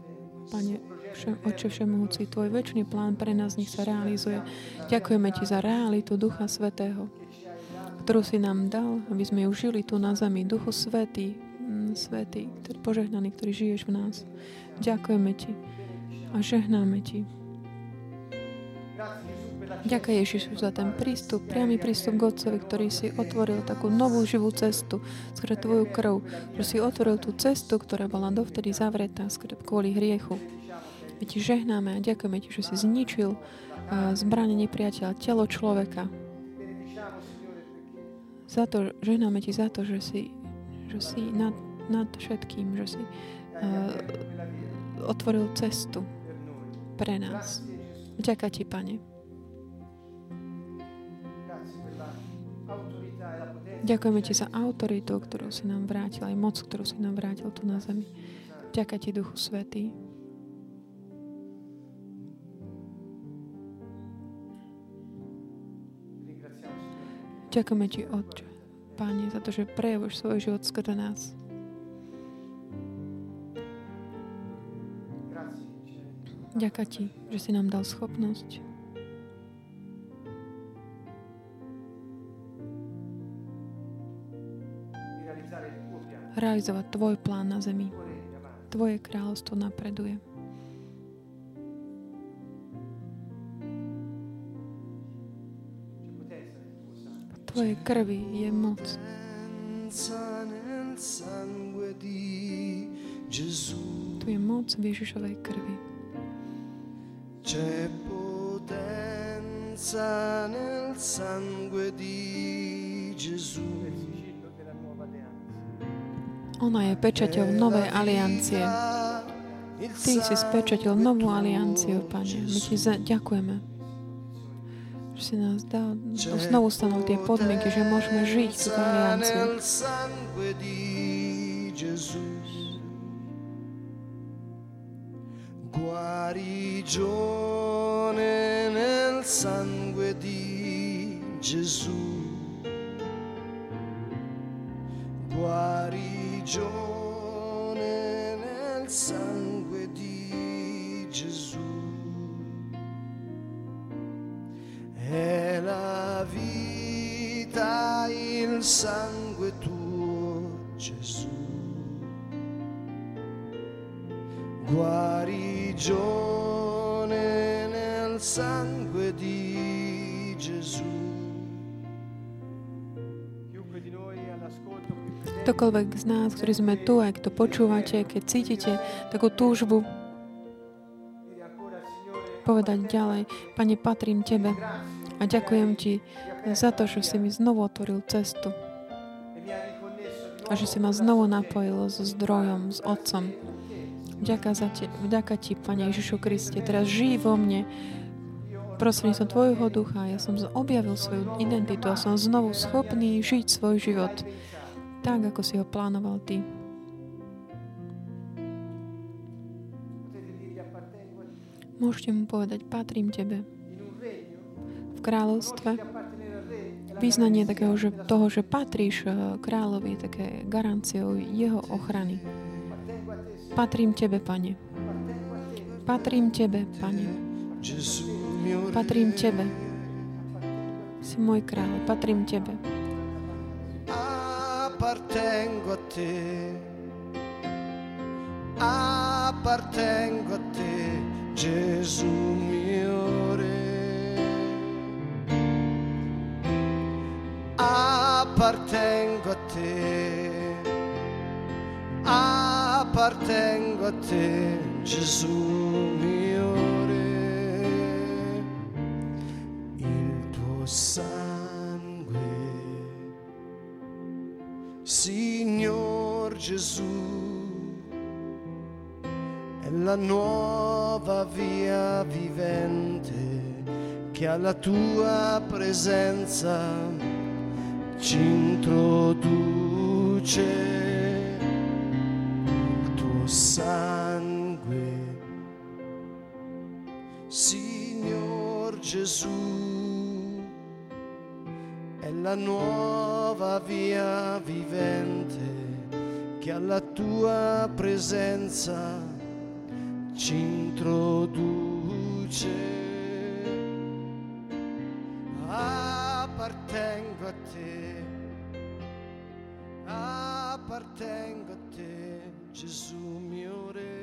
Pane, všem, Oče Všemohúci, Tvoj väčší plán pre nás nech sa realizuje. Ďakujeme Ti za realitu Ducha Svetého, ktorú si nám dal, aby sme ju žili tu na zemi. Duchu Svetý, mm, Svetý, ktorý požehnaný, ktorý žiješ v nás. Ďakujeme Ti a žehnáme Ti. Ďakujem Ježišu za ten prístup, priamy prístup k Otcovi, ktorý si otvoril takú novú živú cestu skrze Tvoju krv, že si otvoril tú cestu, ktorá bola dovtedy zavretá kvôli hriechu. My Ti žehnáme a ďakujeme Ti, že si zničil zbranie nepriateľa, telo človeka. Za to, žehnáme Ti za to, že si že si nad, nad všetkým, že si uh, otvoril cestu pre nás. Ďakujem ti, Pane. Ďakujeme ti za autoritu, ktorú si nám vrátil, aj moc, ktorú si nám vrátil tu na zemi. Ďakujem ti, Duchu Svetý. Ďakujeme ti, Otče, Páne, za to, že prejavuješ svoj život skrze nás. Ďakujem ti, že si nám dal schopnosť realizovať Tvoj plán na zemi. Tvoje kráľovstvo napreduje. Tvojej krvi je moc. Tu je moc v Ježišovej krvi. C'è potenza nel sangue di Gesù. Ona je pečaťou novej aliancie. Ty si spečatil novú alianciu, Pane. My ti za- ďakujeme, že si nás dal, znovu stanul tie podmienky, že môžeme žiť túto alianciu. Guarigione nel sangue di Gesù. Guarigione joy. Ktokoľvek z nás, ktorí sme tu, aj kto počúvate, keď cítite takú túžbu povedať ďalej, Pane, patrím Tebe a ďakujem Ti za to, že si mi znovu otvoril cestu a že si ma znovu napojil so zdrojom, s Otcom. Vďaka, za te, vďaka Ti, Pane Ježišu Kriste, teraz žij vo mne, som Tvojho ducha, ja som objavil svoju identitu a som znovu schopný žiť svoj život tak, ako si ho plánoval Ty. Môžete mu povedať, patrím Tebe. V kráľovstve význanie takého, že toho, že patríš eh, kráľovi, také garanciou jeho ochrany. Patrím Tebe, Pane. Patrím Tebe, Pane. Patrím Tebe. Si môj kráľ, patrím Tebe appartengo a te, appartengo a te, Gesù mio Re. Appartengo a te, appartengo a te, Gesù mio Re. Il tuo sangue Gesù, è la nuova via vivente che alla tua presenza ci introduce il tuo sangue. Signor Gesù, è la nuova via vivente che alla tua presenza ci introduce. Appartengo a te, appartengo a te, Gesù mio Re.